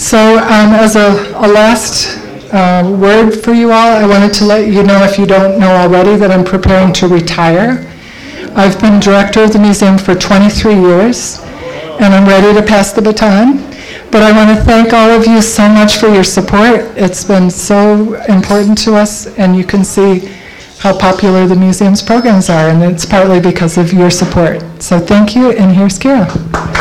So, um, as a, a last uh, word for you all, I wanted to let you know, if you don't know already, that I'm preparing to retire. I've been director of the museum for 23 years, and I'm ready to pass the baton. But I want to thank all of you so much for your support. It's been so important to us, and you can see how popular the museum's programs are, and it's partly because of your support. So thank you, and here's Kira.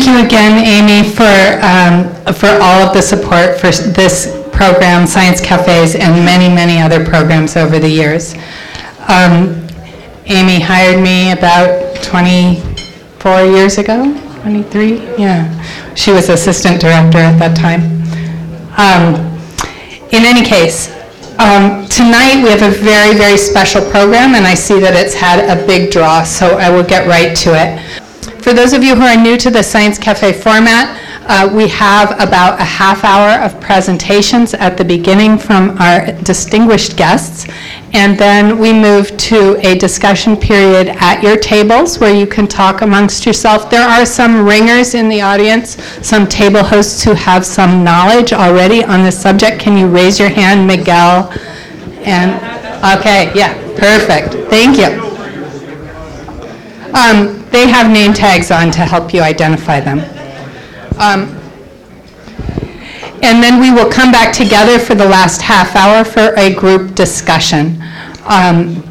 Thank you again, Amy, for, um, for all of the support for this program, Science Cafes, and many, many other programs over the years. Um, Amy hired me about 24 years ago, 23, yeah. She was assistant director at that time. Um, In any case, um, tonight we have a very, very special program, and I see that it's had a big draw, so I will get right to it. For those of you who are new to the Science Cafe format, uh, we have about a half hour of presentations at the beginning from our distinguished guests, and then we move to a discussion period at your tables where you can talk amongst yourself. There are some ringers in the audience, some table hosts who have some knowledge already on this subject. Can you raise your hand, Miguel? And, okay, yeah, perfect. Thank you. Um, They have name tags on to help you identify them. Um, And then we will come back together for the last half hour for a group discussion. Um,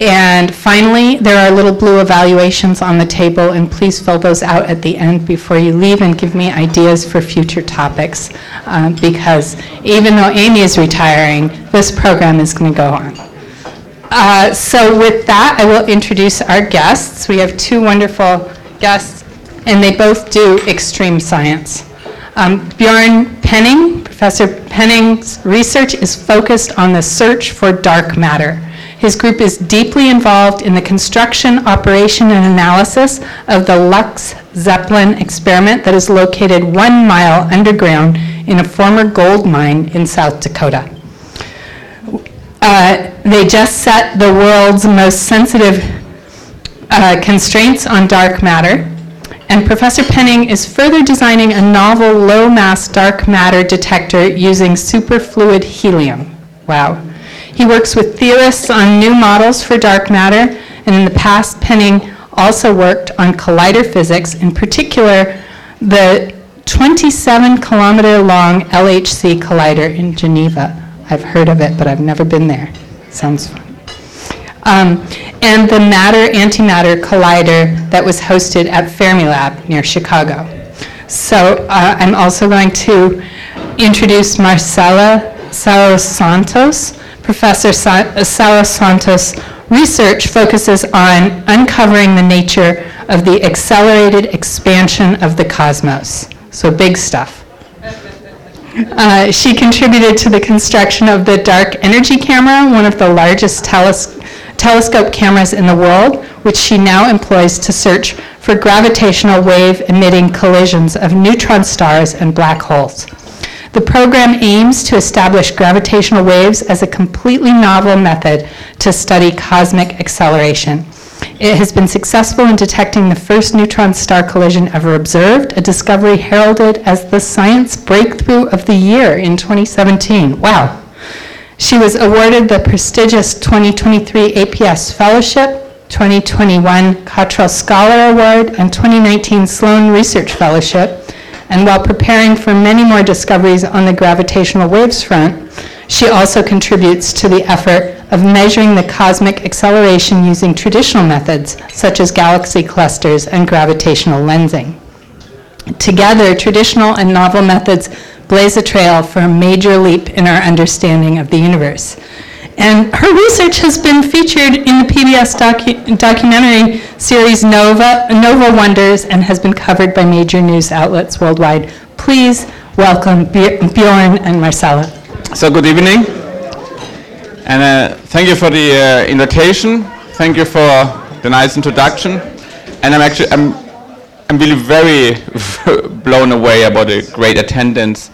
And finally, there are little blue evaluations on the table, and please fill those out at the end before you leave and give me ideas for future topics, um, because even though Amy is retiring, this program is going to go on. Uh, So with that, I will introduce our guests. We have two wonderful guests, and they both do extreme science. Um, Bjoern Penning, Professor Penning's research is focused on the search for dark matter. His group is deeply involved in the construction, operation, and analysis of the Lux Zeppelin experiment that is located one mile underground in a former gold mine in South Dakota. Uh, They just set the world's most sensitive uh, constraints on dark matter, and Professor Penning is further designing a novel low-mass dark matter detector using superfluid helium. Wow. He works with theorists on new models for dark matter, and in the past, Penning also worked on collider physics, in particular, the 27-kilometer-long LHC collider in Geneva. I've heard of it, but I've never been there. Sounds fun. Um, And the matter-antimatter collider that was hosted at Fermilab near Chicago. So uh, I'm also going to introduce Marcelle Soares Santos. Professor Sa- Soares Santos' research focuses on uncovering the nature of the accelerated expansion of the cosmos. So big stuff. Uh, She contributed to the construction of the Dark Energy Camera, one of the largest teles- telescope cameras in the world, which she now employs to search for gravitational wave-emitting collisions of neutron stars and black holes. The program aims to establish gravitational waves as a completely novel method to study cosmic acceleration. It has been successful in detecting the first neutron star collision ever observed, a discovery heralded as the science breakthrough of the year in 2017. Wow. She was awarded the prestigious 2023 APS Fellowship, 2021 Cottrell Scholar Award, and 2019 Sloan Research Fellowship. And while preparing for many more discoveries on the gravitational waves front, she also contributes to the effort of measuring the cosmic acceleration using traditional methods such as galaxy clusters and gravitational lensing. Together, traditional and novel methods blaze a trail for a major leap in our understanding of the universe. And her research has been featured in the PBS docu- documentary series Nova, Nova Wonders and has been covered by major news outlets worldwide. Please welcome Bjoern and Marcelle. So good evening, and uh, thank you for the uh, invitation. Thank you for the nice introduction, and I'm actually I'm I'm really very blown away about the great attendance.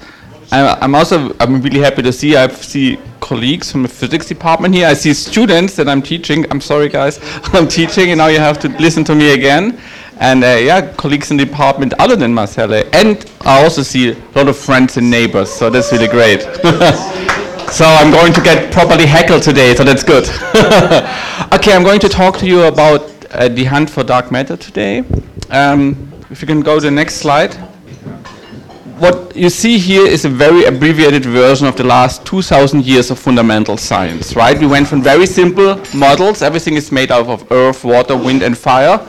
I, I'm also I'm really happy to see I see colleagues from the physics department here. I see students that I'm teaching. I'm sorry guys, I'm teaching, and now you have to listen to me again. And uh, yeah, colleagues in the department other than Marcelle. And I also see a lot of friends and neighbors, so that's really great. so I'm going to get properly heckled today, so that's good. okay, I'm going to talk to you about uh, the hunt for dark matter today. Um, if you can go to the next slide. What you see here is a very abbreviated version of the last 2,000 years of fundamental science, right? We went from very simple models, everything is made out of earth, water, wind, and fire,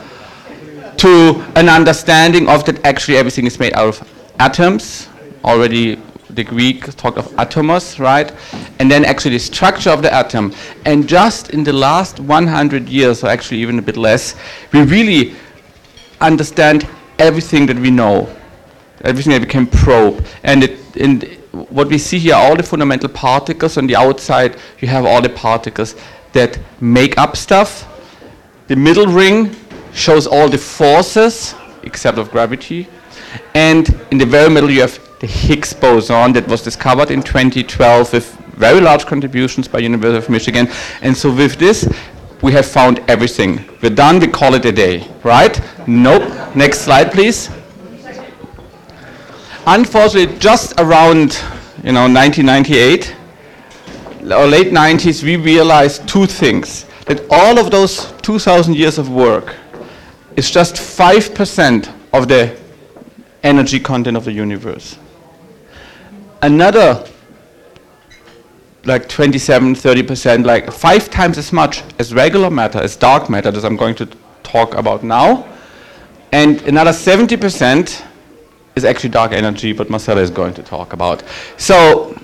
to an understanding of that actually everything is made out of atoms. Already the Greek talked of atomos, right? And then actually the structure of the atom. And just in the last 100 years, or actually even a bit less, we really understand everything that we know, everything that we can probe. And it, what we see here, all the fundamental particles on the outside, you have all the particles that make up stuff. The middle ring shows all the forces, except of gravity. And in the very middle, you have the Higgs boson that was discovered in 2012 with very large contributions by University of Michigan. And so with this, we have found everything. We're done, we call it a day, right? Nope. Next slide, please. Unfortunately, just around, you know, 1998, or late 90s, we realized two things. That all of those 2,000 years of work is just 5% of the energy content of the universe. Another like 27, 30%, like five times as much as regular matter, as dark matter, as I'm going to talk about now. And another 70% is actually dark energy, but Marcelle is going to talk about. So,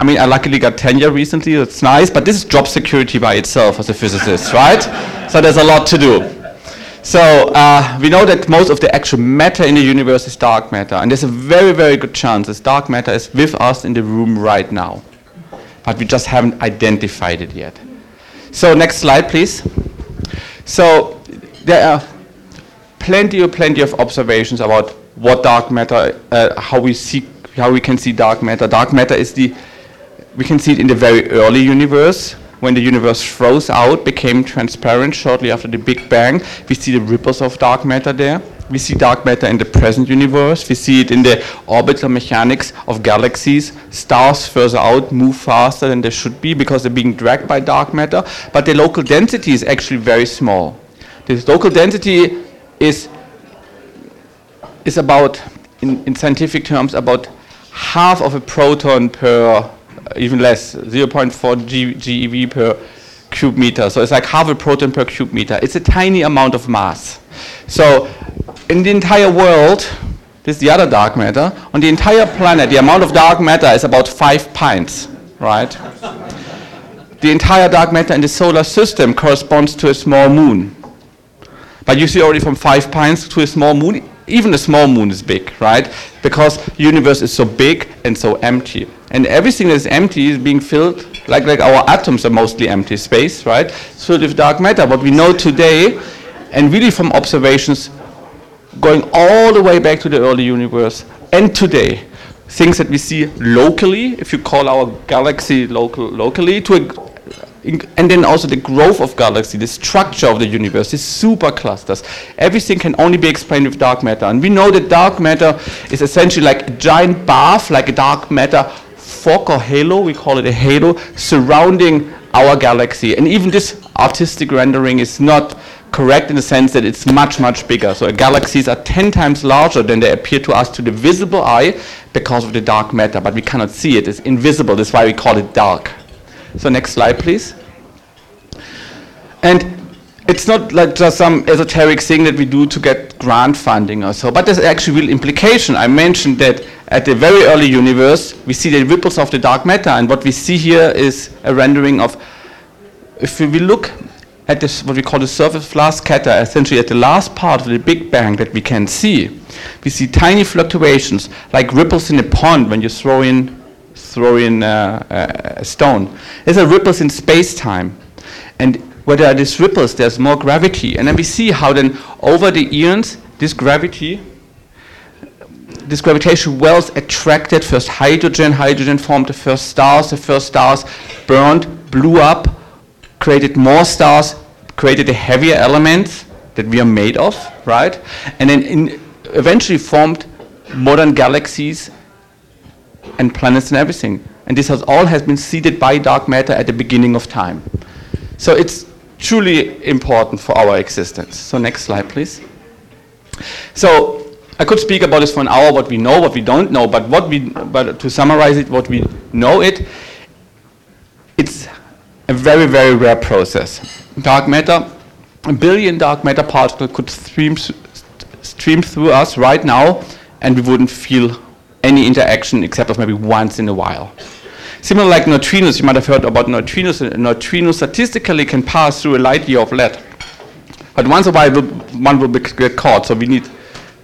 I mean, I luckily got tenure recently, that's nice, but this is job security by itself as a physicist, right? So there's a lot to do. So uh, we know that most of the actual matter in the universe is dark matter, and there's a very, very good chance that dark matter is with us in the room right now but we just haven't identified it yet. So next slide, please. So there are plenty of plenty of observations about what dark matter, uh, how we see, how we can see dark matter. Dark matter is the, we can see it in the very early universe. When the universe froze out, became transparent shortly after the Big Bang, we see the ripples of dark matter there we see dark matter in the present universe. We see it in the orbital mechanics of galaxies. Stars further out move faster than they should be because they're being dragged by dark matter. But the local density is actually very small. This local density is, is about, in, in scientific terms, about half of a proton per, Uh, even less, 0.4 G, GeV per cube meter. So it's like half a proton per cube meter. It's a tiny amount of mass. So in the entire world, this is the other dark matter, on the entire planet, the amount of dark matter is about five pints, right? the entire dark matter in the solar system corresponds to a small moon. But you see already from five pints to a small moon, even a small moon is big, right? Because universe is so big and so empty. And everything that is empty is being filled, like, like our atoms are mostly empty space, right? It's filled with dark matter. What we know today, and really from observations going all the way back to the early universe and today, things that we see locally, if you call our galaxy local, locally, to a, and then also the growth of galaxy, the structure of the universe, these superclusters. Everything can only be explained with dark matter. And we know that dark matter is essentially like a giant bath, like a dark matter fog or halo, we call it a halo, surrounding our galaxy. And even this artistic rendering is not correct in the sense that it's much, much bigger. So galaxies are 10 times larger than they appear to us to the visible eye because of the dark matter, but we cannot see it. It's invisible. That's why we call it dark. So next slide, please. And it's not like just some esoteric thing that we do to get grant funding or so, but there's actually real implication. I mentioned that at the very early universe, we see the ripples of the dark matter, and what we see here is a rendering of, if we look at this, what we call the surface of last scatter, essentially at the last part of the Big Bang that we can see, we see tiny fluctuations, like ripples in a pond when you throw in, throw in uh, a stone. There's a ripples in space-time. And where there are these ripples, there's more gravity. And then we see how then over the eons, this gravity, this gravitational wells attracted first hydrogen, hydrogen formed the first stars, the first stars burned, blew up, created more stars, created the heavier element, that we are made of, right? And then in, eventually formed modern galaxies and planets and everything. And this has all has been seeded by dark matter at the beginning of time. So it's truly important for our existence. So next slide, please. So I could speak about this for an hour, what we know, what we don't know, but what we, but to summarize it, what we know it, it's a very, very rare process. Dark matter, a billion dark matter particles could stream, stream through us right now, and we wouldn't feel any interaction except of maybe once in a while. Similar like neutrinos, you might have heard about neutrinos. Neutrinos statistically can pass through a light year of lead. But once a while, one will get caught, so we need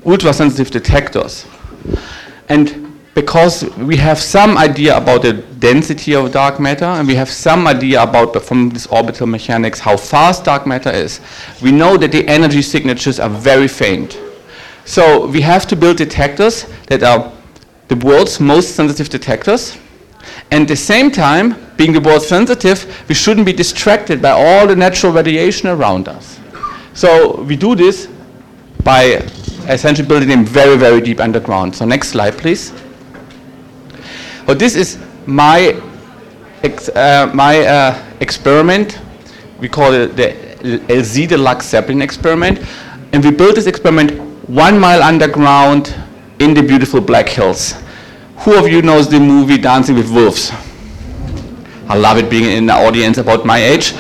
ultra-sensitive detectors. And because we have some idea about the density of dark matter, and we have some idea about, from this orbital mechanics, how fast dark matter is, we know that the energy signatures are very faint. So we have to build detectors that are the world's most sensitive detectors, and at the same time, being the world sensitive, we shouldn't be distracted by all the natural radiation around us. So we do this by essentially building them very, very deep underground. So next slide, please. So this is my ex uh, my uh, experiment. We call it the LZ, the Lux-Zeplin experiment, and we built this experiment one mile underground in the beautiful Black Hills. Who of you knows the movie Dancing with Wolves? I love it being in the audience about my age.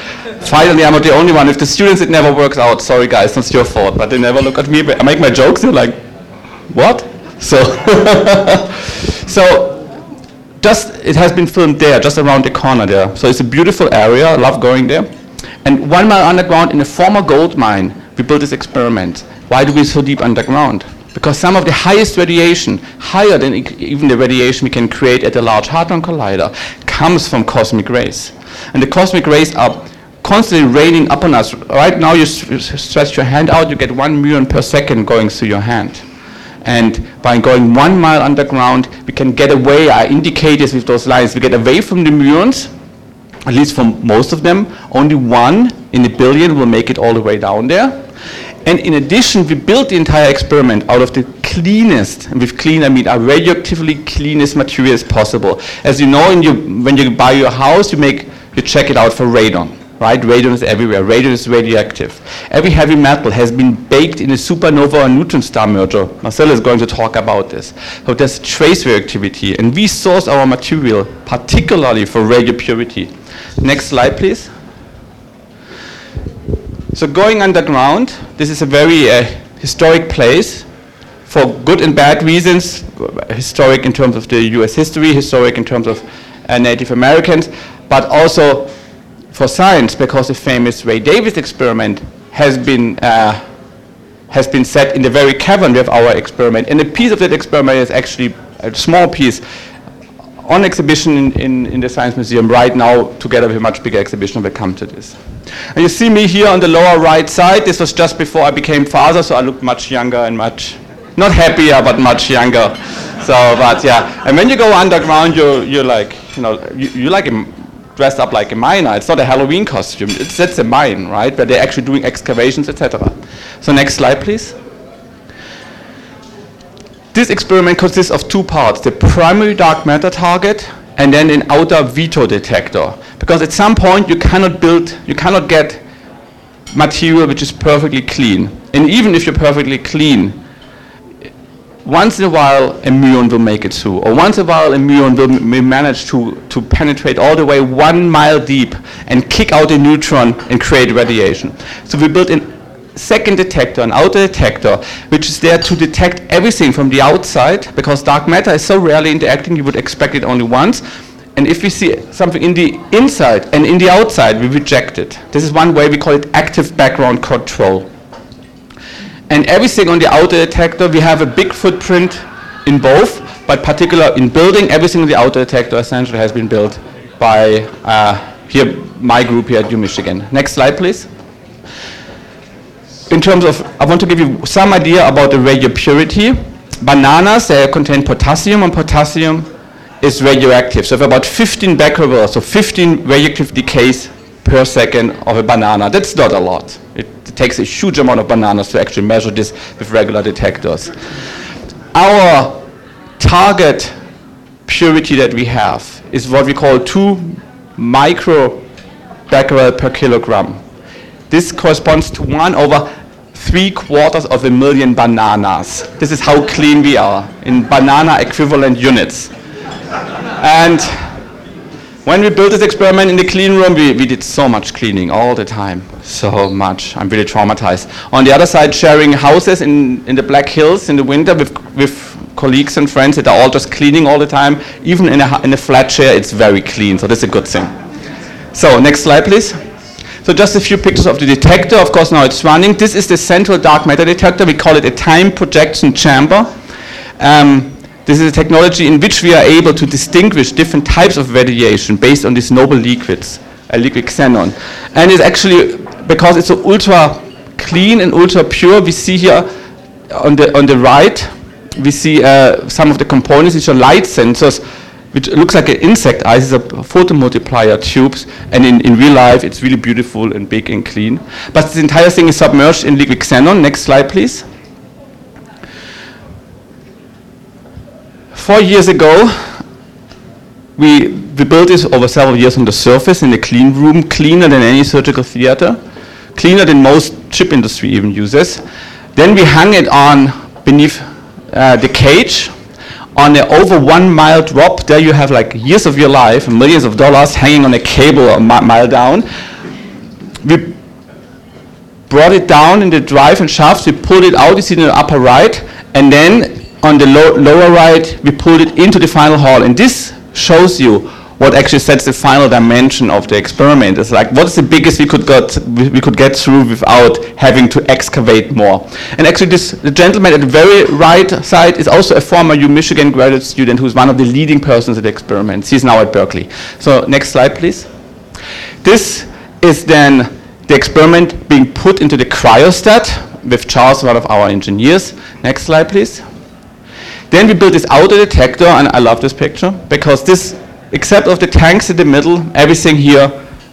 Finally, I'm not the only one. If the students, it never works out. Sorry, guys, that's your fault. But they never look at me. I make my jokes. They're like, what? So, so just it has been filmed there, just around the corner there. So it's a beautiful area. I love going there. And one mile underground in a former gold mine, we built this experiment. Why do we so deep underground? because some of the highest radiation, higher than even the radiation we can create at the Large Hadron Collider, comes from cosmic rays. And the cosmic rays are constantly raining upon us. Right now, you stretch your hand out, you get one million per second going through your hand. And by going one mile underground, we can get away, our indicators with those lines, we get away from the muons, at least from most of them. Only one in a billion will make it all the way down there. And in addition, we built the entire experiment out of the cleanest, and with clean I mean a radioactively cleanest materials possible. As you know, you, when you buy your house, you make you check it out for radon. Right? Radon is everywhere. Radon is radioactive. Every heavy metal has been baked in a supernova or neutron star merger. Marcelle is going to talk about this. So there's trace reactivity, and we source our material particularly for radio purity. Next slide, please. So going underground, this is a very uh, historic place for good and bad reasons. Historic in terms of the U.S. history, historic in terms of uh, Native Americans, but also for science because the famous Ray Davis experiment has been uh, has been set in the very cavern of our experiment. And a piece of that experiment is actually a small piece on exhibition in, in, in, the Science Museum right now, together with a much bigger exhibition, we'll come to this. And you see me here on the lower right side. This was just before I became father, so I looked much younger and much, not happier, but much younger. So, but yeah. And when you go underground, you, you're like, you know, you, you like a, dressed up like a miner. It's not a Halloween costume. It's, it's a mine, right, where they're actually doing excavations, etc. So next slide, please. This experiment consists of two parts, the primary dark matter target and then an outer veto detector. Because at some point you cannot build, you cannot get material which is perfectly clean. And even if you're perfectly clean, once in a while a muon will make it through. Or once in a while a muon will manage to, to penetrate all the way one mile deep and kick out a neutron and create radiation. So we built a second detector, an outer detector, which is there to detect everything from the outside, because dark matter is so rarely interacting, you would expect it only once. And if we see something in the inside and in the outside, we reject it. This is one way we call it active background control. And everything on the outer detector, we have a big footprint in both, but particular in building, everything on the outer detector essentially has been built by uh, here, my group here at U Michigan. Next slide, please in terms of, I want to give you some idea about the radio purity. Bananas, they contain potassium, and potassium is radioactive. So about 15 becquerel, so 15 radioactive decays per second of a banana. That's not a lot. It takes a huge amount of bananas to actually measure this with regular detectors. Our target purity that we have is what we call 2 microbecquerel per kilogram. This corresponds to 1 over 3 quarters of a million bananas. This is how clean we are in banana equivalent units. And when we built this experiment in the clean room, we, we did so much cleaning all the time. So much. I'm really traumatized. On the other side, sharing houses in, in the Black Hills in the winter with, with colleagues and friends that are all just cleaning all the time. Even in a, in a flat chair, it's very clean. So that's a good thing. So next slide, please. So just a few pictures of the detector. Of course, now it's running. This is the central dark matter detector. We call it a time projection chamber. Um, this is a technology in which we are able to distinguish different types of radiation based on these noble liquids, a liquid xenon. And it's actually, because it's so ultra clean and ultra pure, we see here on the, on the right, we see uh, some of the components which are light sensors, which looks like an insect eye. These are photomultiplier tubes, and in, in real life, it's really beautiful and big and clean. But this entire thing is submerged in liquid xenon. Next slide, please. Four years ago, we, we built this over several years on the surface in a clean room, cleaner than any surgical theater, cleaner than most chip industry even uses. Then we hung it on beneath uh, the cage on an over one mile drop. There you have like years of your life, millions of dollars hanging on a cable a mi- mile down. We brought it down in the drive and shafts. We pulled it out. You see in the upper right, and then on the lo- lower right, we pulled it into the final hall. And this shows you what actually sets the final dimension of the experiment. It's like, what's the biggest we could, got, we could get through without having to excavate more? And actually, this, the gentleman at the very right side is also a former U Michigan graduate student who's one of the leading persons at the experiment. He's now at Berkeley. So, next slide, please. This is then the experiment being put into the cryostat with Charles, one of our engineers. Next slide, please. Then we built this outer detector, and I love this picture because this, except of the tanks in the middle, everything here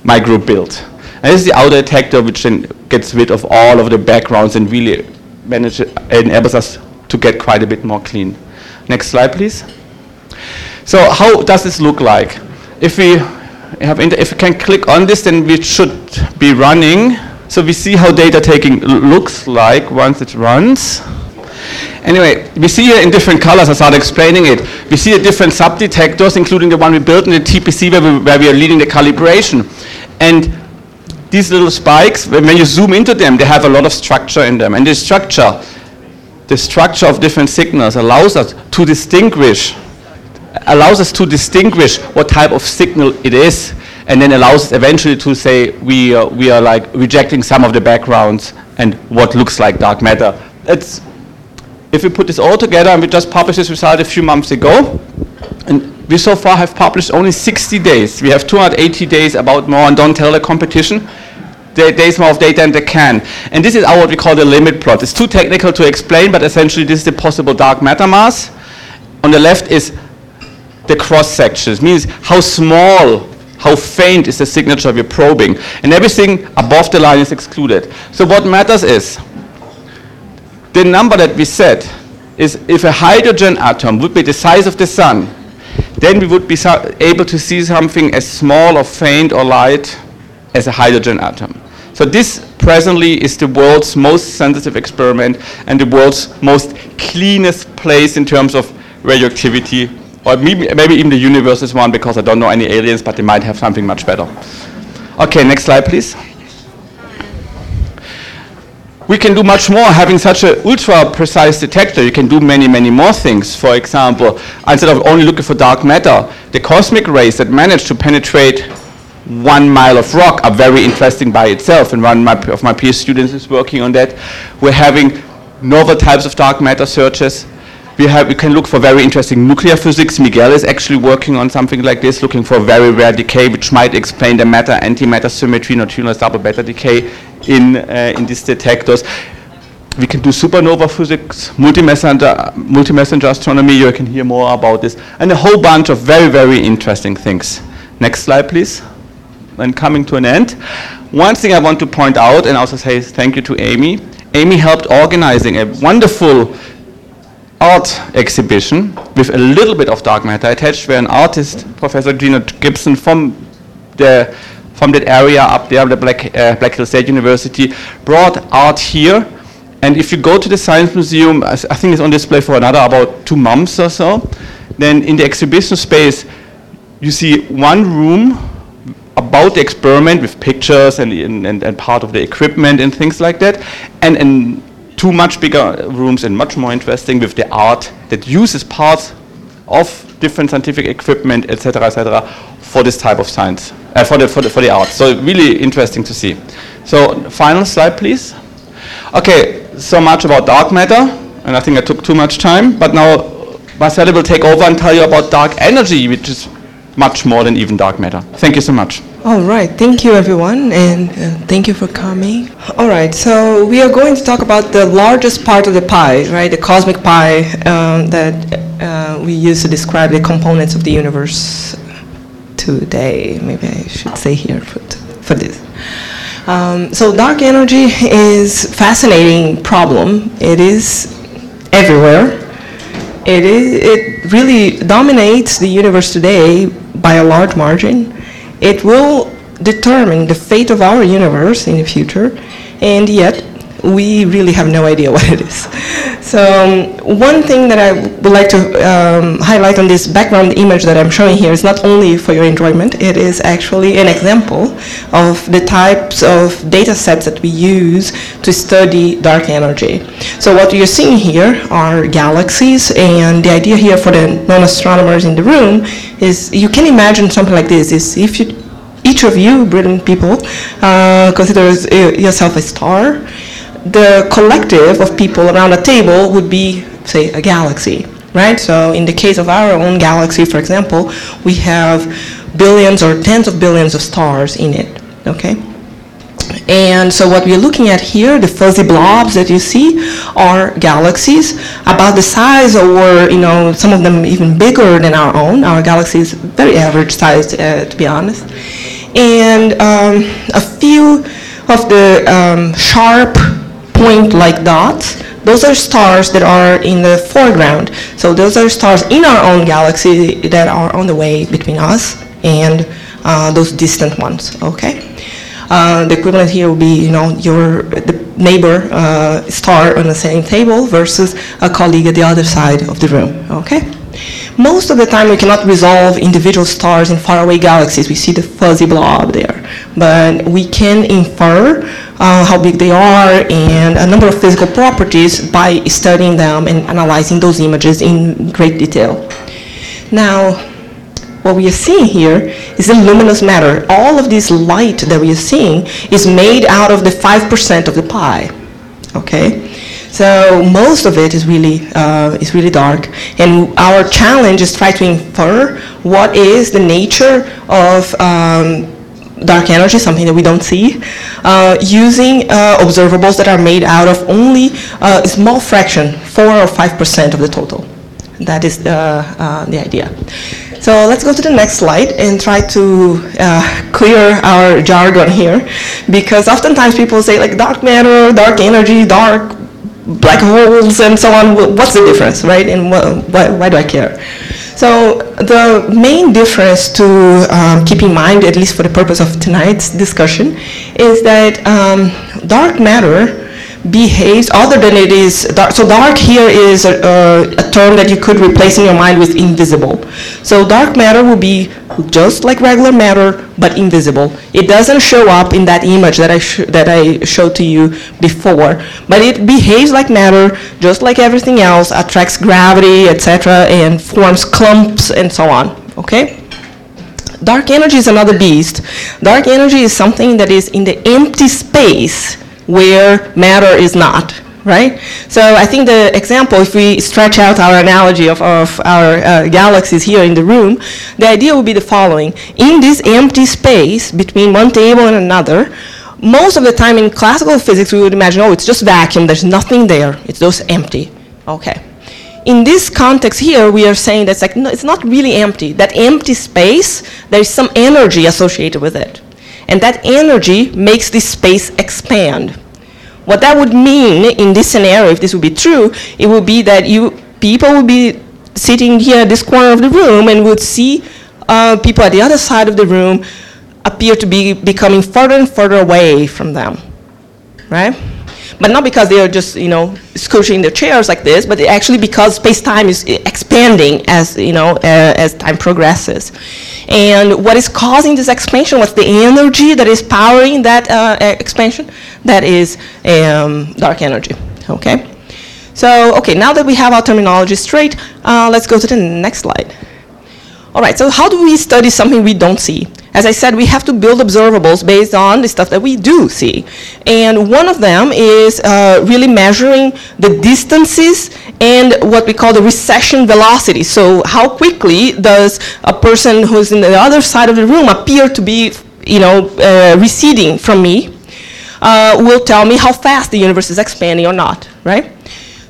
my group built. And this is the outer detector, which then gets rid of all of the backgrounds and really manage, enables us to get quite a bit more clean. Next slide, please. So how does this look like? If we have, if we can click on this, then we should be running. So we see how data taking looks like once it runs. Anyway, we see here in different colors, I started explaining it. We see the different sub-detectors, including the one we built in the TPC where we, where we are leading the calibration. And these little spikes, when when you zoom into them, they have a lot of structure in them. And the structure, the structure of different signals allows us to distinguish, allows us to distinguish what type of signal it is, and then allows us eventually to say we, uh, we are like rejecting some of the backgrounds and what looks like dark matter. It's if we put this all together, and we just published this result a few months ago, and we so far have published only 60 days. We have 280 days about more, and don't tell the competition. There, there's more of data than they can. And this is our, what we call the limit plot. It's too technical to explain, but essentially this is the possible dark matter mass. On the left is the cross sections, means how small, how faint is the signature we're probing. And everything above the line is excluded. So what matters is the number that we set is if a hydrogen atom would be the size of the sun, then we would be able to see something as small or faint or light as a hydrogen atom. So this presently is the world's most sensitive experiment and the world's most cleanest place in terms of radioactivity, or maybe, maybe even the universe is one because I don't know any aliens, but they might have something much better. Okay, next slide, please we can do much more having such an ultra precise detector. You can do many, many more things. For example, instead of only looking for dark matter, the cosmic rays that manage to penetrate one mile of rock are very interesting by itself. And one of my, peer students is working on that. We're having novel types of dark matter searches. We, have, we can look for very interesting nuclear physics. Miguel is actually working on something like this, looking for very rare decay, which might explain the matter-antimatter symmetry, neutrinoless double beta decay in, uh, in these detectors. We can do supernova physics, multi-messenger, multi-messenger astronomy, you can hear more about this, and a whole bunch of very, very interesting things. Next slide, please. and coming to an end. One thing I want to point out, and also say thank you to Amy. Amy helped organizing a wonderful art exhibition with a little bit of dark matter attached, where an artist, Professor Gina Gibson from the from that area up there, the Black, uh, Black Hills State University, brought art here. And if you go to the Science Museum, I, I think it's on display for another about two months or so, then in the exhibition space, you see one room about the experiment with pictures and, and, and part of the equipment and things like that, and, and two much bigger rooms and much more interesting with the art that uses parts of different scientific equipment, etc., etc., for this type of science, uh, for, the, for, the, for the art. So really interesting to see. So final slide, please. Okay, so much about dark matter, and I think I took too much time, but now Marcelle will take over and tell you about dark energy, which is much more than even dark matter. Thank you so much. All right, thank you everyone, and uh, thank you for coming. All right, so we are going to talk about the largest part of the pie, right? The cosmic pie um, that uh, we use to describe the components of the universe today. Maybe I should say here for, for this. Um, so dark energy is fascinating problem. It is everywhere. It is. It really dominates the universe today by a large margin. It will determine the fate of our universe in the future, and yet we really have no idea what it is. So um, one thing that I would like to um, highlight on this background image that I'm showing here is not only for your enjoyment, it is actually an example of the types of data sets that we use to study dark energy. So what you're seeing here are galaxies, and the idea here for the non-astronomers in the room is you can imagine something like this, is if you each of you, brilliant people, uh, considers yourself a star, the collective of people around a table would be, say, a galaxy, right? So in the case of our own galaxy, for example, we have billions or tens of billions of stars in it, okay? And so what we're looking at here, the fuzzy blobs that you see, are galaxies about the size or, you know, some of them even bigger than our own. Our galaxy is very average size, uh, to be honest. And um, a few of the um, sharp point-like dots, those are stars that are in the foreground. So those are stars in our own galaxy that are on the way between us and uh, those distant ones, okay? Uh, the equivalent here would be, you know, your neighbor uh, star on the same table versus a colleague at the other side of the room, okay? Most of the time we cannot resolve individual stars in faraway galaxies. We see the fuzzy blob there. But we can infer uh, how big they are and a number of physical properties by studying them and analyzing those images in great detail. Now, what we are seeing here is the luminous matter. All of this light that we are seeing is made out of the 5% of the pie. Okay? So most of it is really, uh, is really dark. And our challenge is try to infer what is the nature of um, dark energy, something that we don't see, uh, using uh, observables that are made out of only uh, a small fraction, 4 or 5% of the total. That is the, uh, the idea. So let's go to the next slide and try to uh, clear our jargon here, because oftentimes people say like dark matter, dark energy, dark black holes, and so on. What's the difference, right? And wh why, why do I care? So the main difference to um, keep in mind, at least for the purpose of tonight's discussion, is that um, dark matter behaves other than it is dark. So dark here is a, a, term that you could replace in your mind with invisible. So dark matter will be just like regular matter, but invisible. It doesn't show up in that image that I, that I showed to you before, but it behaves like matter, just like everything else, attracts gravity, etc., and forms clumps and so on, okay? Dark energy is another beast. Dark energy is something that is in the empty space where matter is not, right? So I think the example, if we stretch out our analogy of, of our uh, galaxies here in the room, the idea would be the following. In this empty space between one table and another, most of the time in classical physics we would imagine, oh, it's just vacuum, there's nothing there, it's just empty. Okay. In this context here, we are saying that's like, no, it's not really empty. That empty space, there's some energy associated with it. And that energy makes the space expand. What that would mean in this scenario, if this would be true, it would be that you people would be sitting here at this corner of the room and would see uh, people at the other side of the room appear to be becoming further and further away from them, right? But not because they are just, you know, scooching their chairs like this, but actually because space-time is expanding as, you know, uh, as time progresses. And what is causing this expansion? What's the energy that is powering that uh, expansion? That is um, dark energy, okay? So, okay, now that we have our terminology straight, uh, let's go to the next slide. All right, so how do we study something we don't see? As I said, we have to build observables based on the stuff that we do see. And one of them is uh, really measuring the distances and what we call the recession velocity. So how quickly does a person who's in the other side of the room appear to be, you know, uh, receding from me, uh, will tell me how fast the universe is expanding or not, right?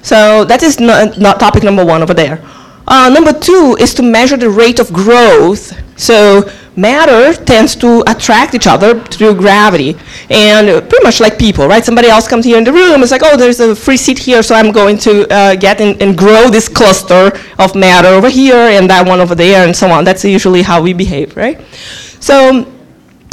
So that is not, not topic number one over there. Uh, number two is to measure the rate of growth. So matter tends to attract each other through gravity. And pretty much like people, right? Somebody else comes here in the room, it's like, oh, there's a free seat here, so I'm going to uh, get in, and grow this cluster of matter over here and that one over there and so on. That's usually how we behave, right? So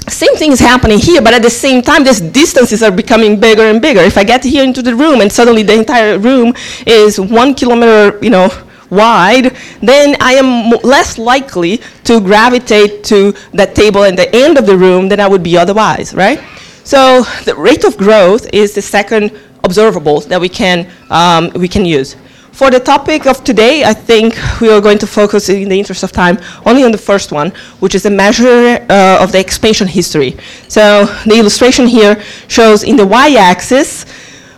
same thing is happening here, but at the same time, these distances are becoming bigger and bigger. If I get here into the room and suddenly the entire room is one kilometer, you know, wide, then I am less likely to gravitate to that table at the end of the room than I would be otherwise, right? So the rate of growth is the second observable that we can, um, we can use. For the topic of today, I think we are going to focus, in the interest of time, only on the first one, which is a measure uh, of the expansion history. So the illustration here shows in the y-axis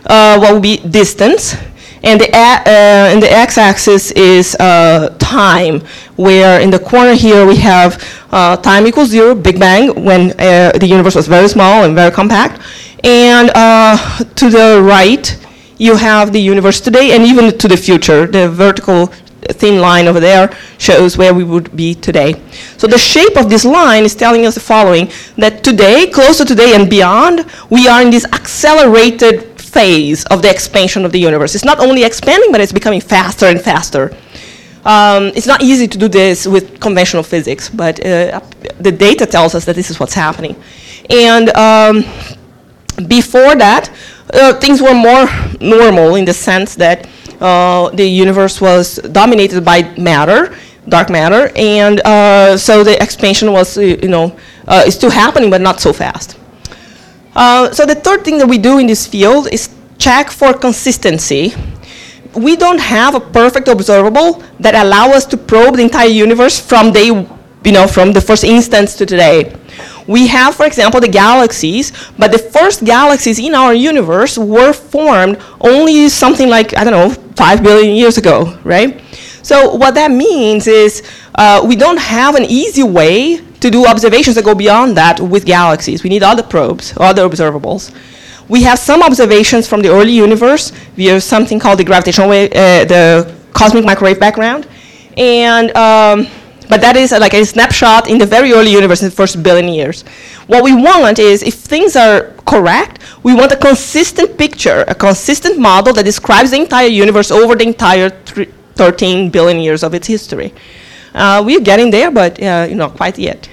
uh, what will be distance, and the, uh, and the x-axis is uh, time, where in the corner here we have uh, time equals zero, Big Bang, when uh, the universe was very small and very compact. And uh, to the right, you have the universe today and even to the future. The vertical thin line over there shows where we would be today. So the shape of this line is telling us the following, that today, close to today and beyond, we are in this accelerated phase of the expansion of the universe. It's not only expanding, but it's becoming faster and faster. Um, it's not easy to do this with conventional physics, but uh, the data tells us that this is what's happening. And um, before that, uh, things were more normal in the sense that uh, the universe was dominated by matter, dark matter, and uh, so the expansion was, uh, you know, uh, is still happening, but not so fast. Uh, so the third thing that we do in this field is check for consistency. We don't have a perfect observable that allow us to probe the entire universe from day, you know, from the first instance to today. We have, for example, the galaxies, but the first galaxies in our universe were formed only something like, I don't know, 5 billion years ago, right? So what that means is uh, we don't have an easy way to do observations that go beyond that with galaxies. We need other probes, other observables. We have some observations from the early universe via something called the gravitational wave, uh, the cosmic microwave background. And, um, but that is like a snapshot in the very early universe in the first billion years. What we want is, if things are correct, we want a consistent picture, a consistent model that describes the entire universe over the entire 13 billion years of its history. Uh, we're getting there, but uh, know, quite yet.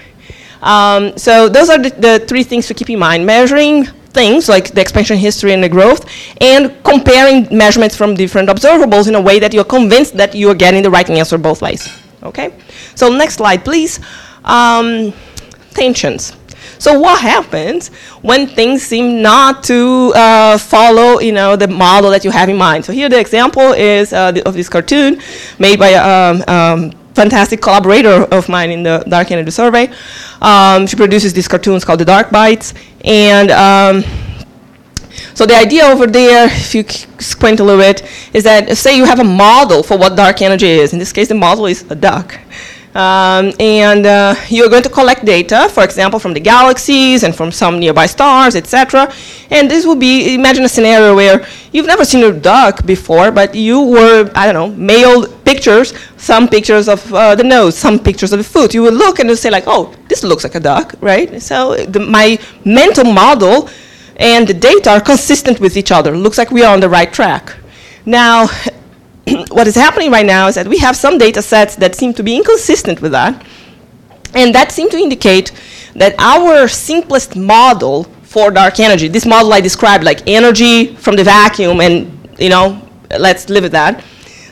Um, so those are the, the, three things to keep in mind. Measuring things like the expansion history and the growth, and comparing measurements from different observables in a way that you're convinced that you're getting the right answer both ways. Okay? So next slide, please. Um, tensions. So what happens when things seem not to uh, follow, you know, the model that you have in mind? So here the example is uh, the, of this cartoon made by um, um, fantastic collaborator of mine in the Dark Energy Survey. Um, she produces these cartoons called the Dark Bites. And um, so the idea over there, if you squint a little bit, is that say you have a model for what dark energy is. In this case, the model is a duck. Um, and uh, you're going to collect data, for example, from the galaxies and from some nearby stars, etc. And this will be, imagine a scenario where you've never seen a duck before, but you were, I don't know, mailed pictures, some pictures of uh, the nose, some pictures of the foot. You would look and you say like, oh, this looks like a duck, right? So the, my mental model and the data are consistent with each other. Looks like we are on the right track. Now, what is happening right now is that we have some data sets that seem to be inconsistent with that. And that seems to indicate that our simplest model for dark energy, this model I described, like energy from the vacuum, and you know, let's live with that,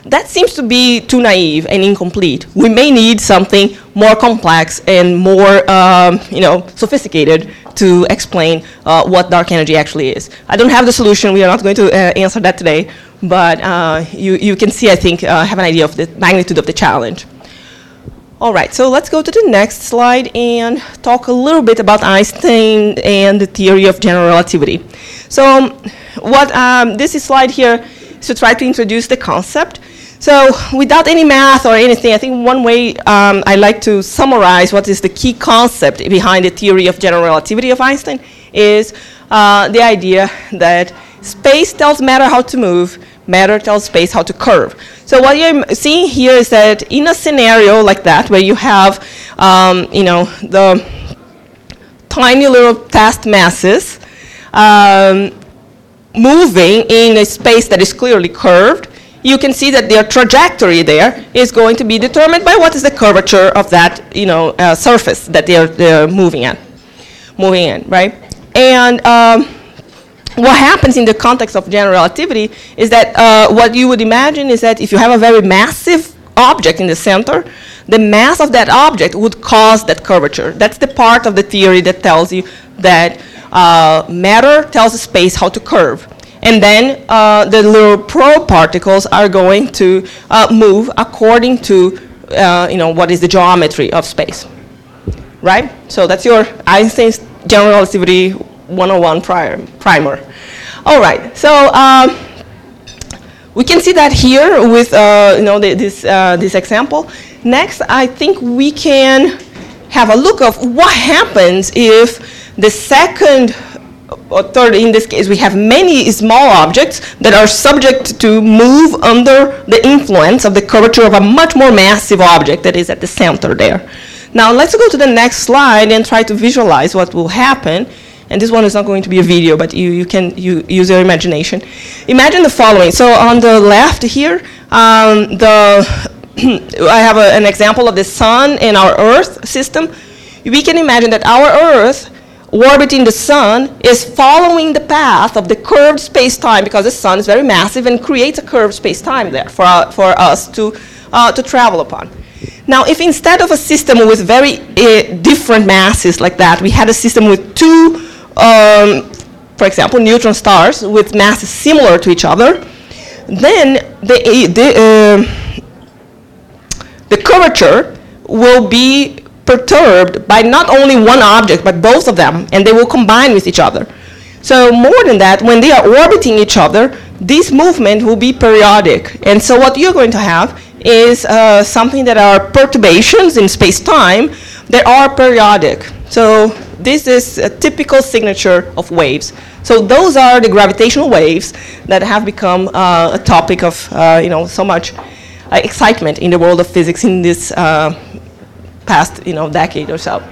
that seems to be too naive and incomplete. We may need something more complex and more, um, you know, sophisticated to explain uh, what dark energy actually is. I don't have the solution. We are not going to uh, answer that today, but uh, you, you can see, I think, uh, have an idea of the magnitude of the challenge. All right, so let's go to the next slide and talk a little bit about Einstein and the theory of general relativity. So what um, this slide here is to try to introduce the concept. So without any math or anything, I think one way um, I like to summarize what is the key concept behind the theory of general relativity of Einstein is uh, the idea that space tells matter how to move, matter tells space how to curve. So what you're seeing here is that in a scenario like that, where you have, um, you know, the tiny little test masses um, moving in a space that is clearly curved, you can see that their trajectory there is going to be determined by what is the curvature of that, you know, uh, surface that they're, they're moving in, moving in, right? And um, what happens in the context of general relativity is that uh, what you would imagine is that if you have a very massive object in the center, the mass of that object would cause that curvature. That's the part of the theory that tells you that uh, matter tells space how to curve. And then uh, the little probe particles are going to uh, move according to uh, you know, what is the geometry of space. Right? So that's your Einstein's general relativity 101 prior, primer. All right, so um, we can see that here with uh, you know, the, this, uh, this example. Next, I think we can have a look of what happens if the second or third, in this case, we have many small objects that are subject to move under the influence of the curvature of a much more massive object that is at the center there. Now, let's go to the next slide and try to visualize what will happen. And this one is not going to be a video, but you, you can you, use your imagination. Imagine the following. So on the left here, um, the I have a, an example of the sun in our Earth system. We can imagine that our Earth orbiting the sun is following the path of the curved space-time because the sun is very massive and creates a curved space-time there for, uh, for us to, uh, to travel upon. Now, if instead of a system with very uh, different masses like that, we had a system with two, um, for example, neutron stars with masses similar to each other, then the, the, uh, the curvature will be perturbed by not only one object, but both of them, and they will combine with each other. So more than that, when they are orbiting each other, this movement will be periodic. And so what you're going to have is uh, something that are perturbations in space-time that are periodic. So this is a typical signature of waves. So those are the gravitational waves that have become uh, a topic of uh, you know so much uh, excitement in the world of physics in this uh, past you know, decade or so.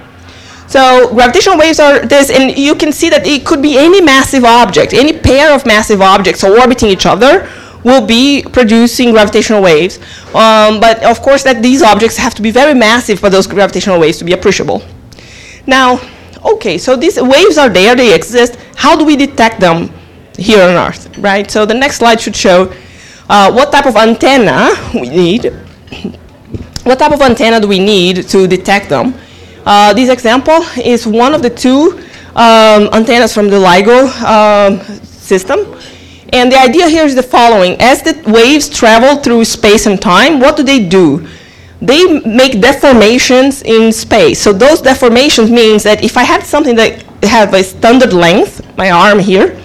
So gravitational waves are this, and you can see that it could be any massive object, any pair of massive objects orbiting each other will be producing gravitational waves. Um, but of course that these objects have to be very massive for those gravitational waves to be appreciable. Now, okay, so these waves are there, they exist. How do we detect them here on Earth, right? So the next slide should show uh, what type of antenna we need what type of antenna do we need to detect them? Uh, this example is one of the two um, antennas from the LIGO um, system. And the idea here is the following. As the waves travel through space and time, what do they do? They make deformations in space. So those deformations means that if I had something that have a standard length, my arm here,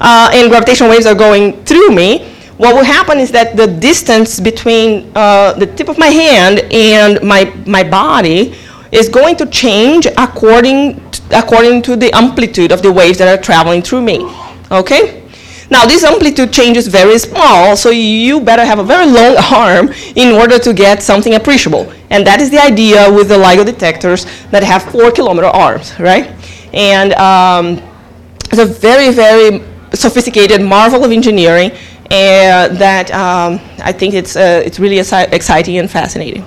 uh, and gravitational waves are going through me, what will happen is that the distance between uh, the tip of my hand and my, my body is going to change according to, according to the amplitude of the waves that are traveling through me. Okay? Now, this amplitude change is very small, so you better have a very long arm in order to get something appreciable. And that is the idea with the LIGO detectors that have four kilometer arms, right? And um, it's a very, very sophisticated marvel of engineering and that um, I think it's, uh, it's really exci- exciting and fascinating.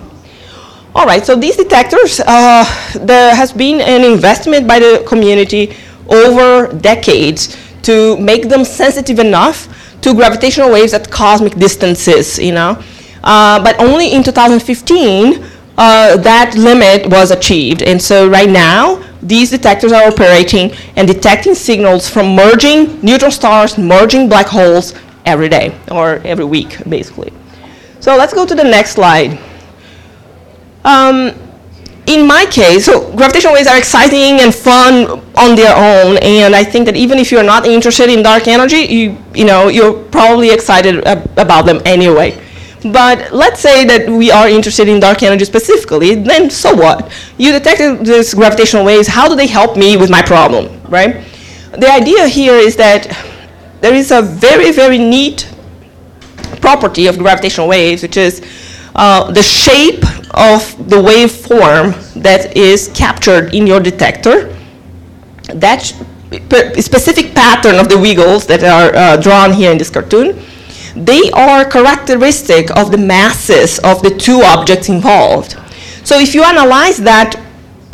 All right, so these detectors, uh, there has been an investment by the community over decades to make them sensitive enough to gravitational waves at cosmic distances, you know. Uh, but only in 2015 uh, that limit was achieved. And so right now, these detectors are operating and detecting signals from merging neutron stars, merging black holes every day or every week, basically. So let's go to the next slide. Um, in my case, so gravitational waves are exciting and fun on their own, and I think that even if you're not interested in dark energy, you, you know, you're probably excited ab- about them anyway. But let's say that we are interested in dark energy specifically, then so what? You detected these gravitational waves, how do they help me with my problem, right? The idea here is that there is a very, very neat property of gravitational waves, which is uh, the shape of the waveform that is captured in your detector. That specific pattern of the wiggles that are uh, drawn here in this cartoon, they are characteristic of the masses of the two objects involved. So if you analyze that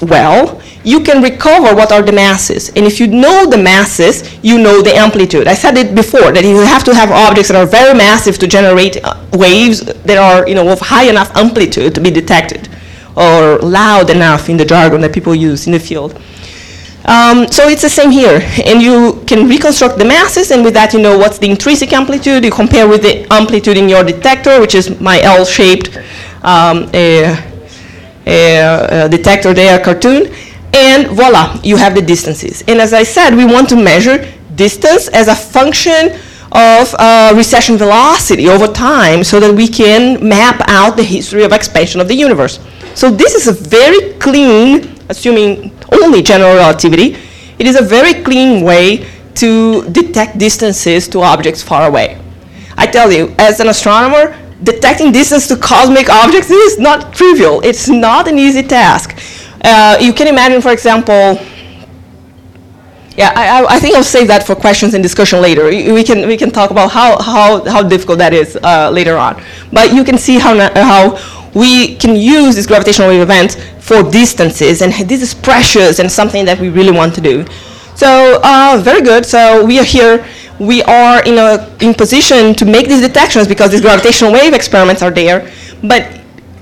well, you can recover what are the masses. And if you know the masses, you know the amplitude. I said it before, that you have to have objects that are very massive to generate uh, waves that are you know, of high enough amplitude to be detected, or loud enough in the jargon that people use in the field. Um, so it's the same here. And you can reconstruct the masses, and with that you know what's the intrinsic amplitude. You compare with the amplitude in your detector, which is my L-shaped um, detector there cartoon and voila, you have the distances. And as I said, we want to measure distance as a function of uh, recession velocity over time so that we can map out the history of expansion of the universe. So this is a very clean, assuming only general relativity, it is a very clean way to detect distances to objects far away. I tell you, as an astronomer, detecting distance to cosmic objects is not trivial. It's not an easy task. Uh, you can imagine, for example, yeah, I, I, think I'll save that for questions and discussion later. We can, we can talk about how, how, how difficult that is uh, later on. But you can see how, how we can use this gravitational wave event for distances, and this is precious and something that we really want to do. So, uh, very good. So, we are here. We are in a in position to make these detections because these gravitational wave experiments are there. But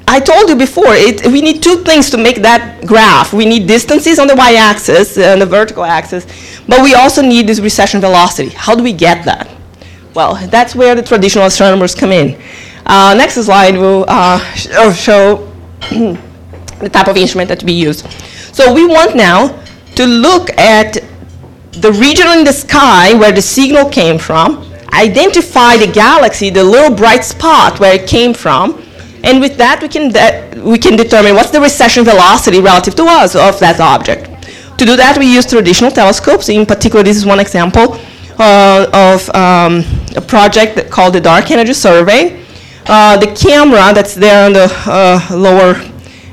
I told you before, it, we need two things to make that graph. We need distances on the y-axis and the vertical axis, but we also need this recession velocity. How do we get that? Well, that's where the traditional astronomers come in. Uh, next slide will uh, uh show the type of instrument that we use. So we want now to look at the region in the sky where the signal came from, identify the galaxy, the little bright spot where it came from, and with that, we can, we can determine what's the recession velocity relative to us of that object. To do that, we use traditional telescopes. In particular, this is one example uh, of um, a project called the Dark Energy Survey. Uh, the camera that's there on the uh, lower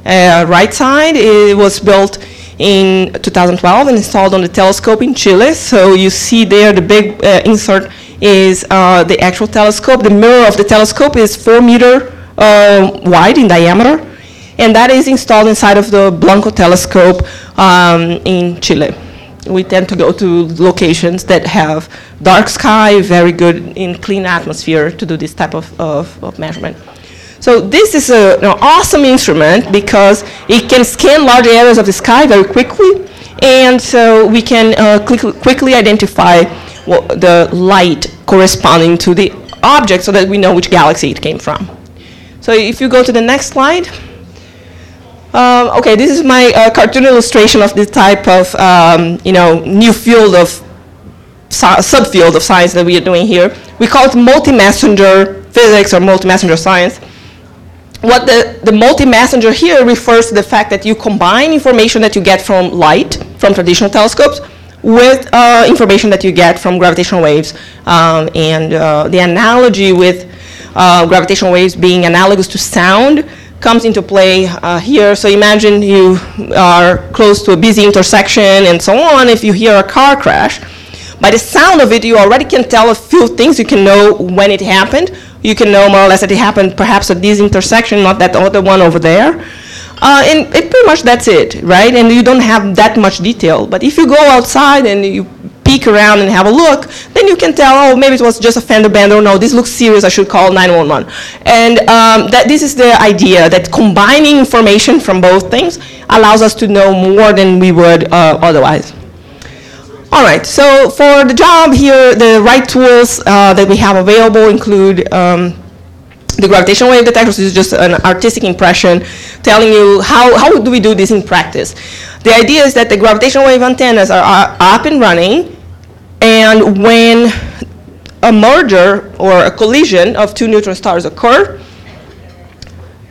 uh, right side, it was built in 2012 and installed on the telescope in Chile. So you see there the big uh, insert is uh, the actual telescope. The mirror of the telescope is four meter uh, wide in diameter, and that is installed inside of the Blanco telescope um, in Chile. We tend to go to locations that have dark sky, very good in clean atmosphere to do this type of, of, of measurement. So this is a, an awesome instrument because it can scan large areas of the sky very quickly, and so we can uh, quickly identify the light corresponding to the object so that we know which galaxy it came from. So if you go to the next slide. Um, okay, this is my uh, cartoon illustration of this type of um, you know new field of subfield of science that we are doing here. We call it multi-messenger physics or multi-messenger science. What the, the multi-messenger here refers to the fact that you combine information that you get from light, from traditional telescopes, with uh, information that you get from gravitational waves. Um, and uh, the analogy with uh, gravitational waves being analogous to sound comes into play uh, here. So imagine you are close to a busy intersection and so on. If you hear a car crash, by the sound of it, you already can tell a few things. You can know when it happened. You can know more or less that it happened perhaps at this intersection, not that other one over there. Uh, and it pretty much that's it, right? And you don't have that much detail. But if you go outside and you peek around and have a look, then you can tell, oh, maybe it was just a fender bender. No, this looks serious. I should call 911. And um, that this is the idea that combining information from both things allows us to know more than we would uh, otherwise. All right, so for the job here, the right tools uh, that we have available include um, the gravitational wave detectors is just an artistic impression telling you how, how do we do this in practice. The idea is that the gravitational wave antennas are, are up and running, and when a merger or a collision of two neutron stars occur,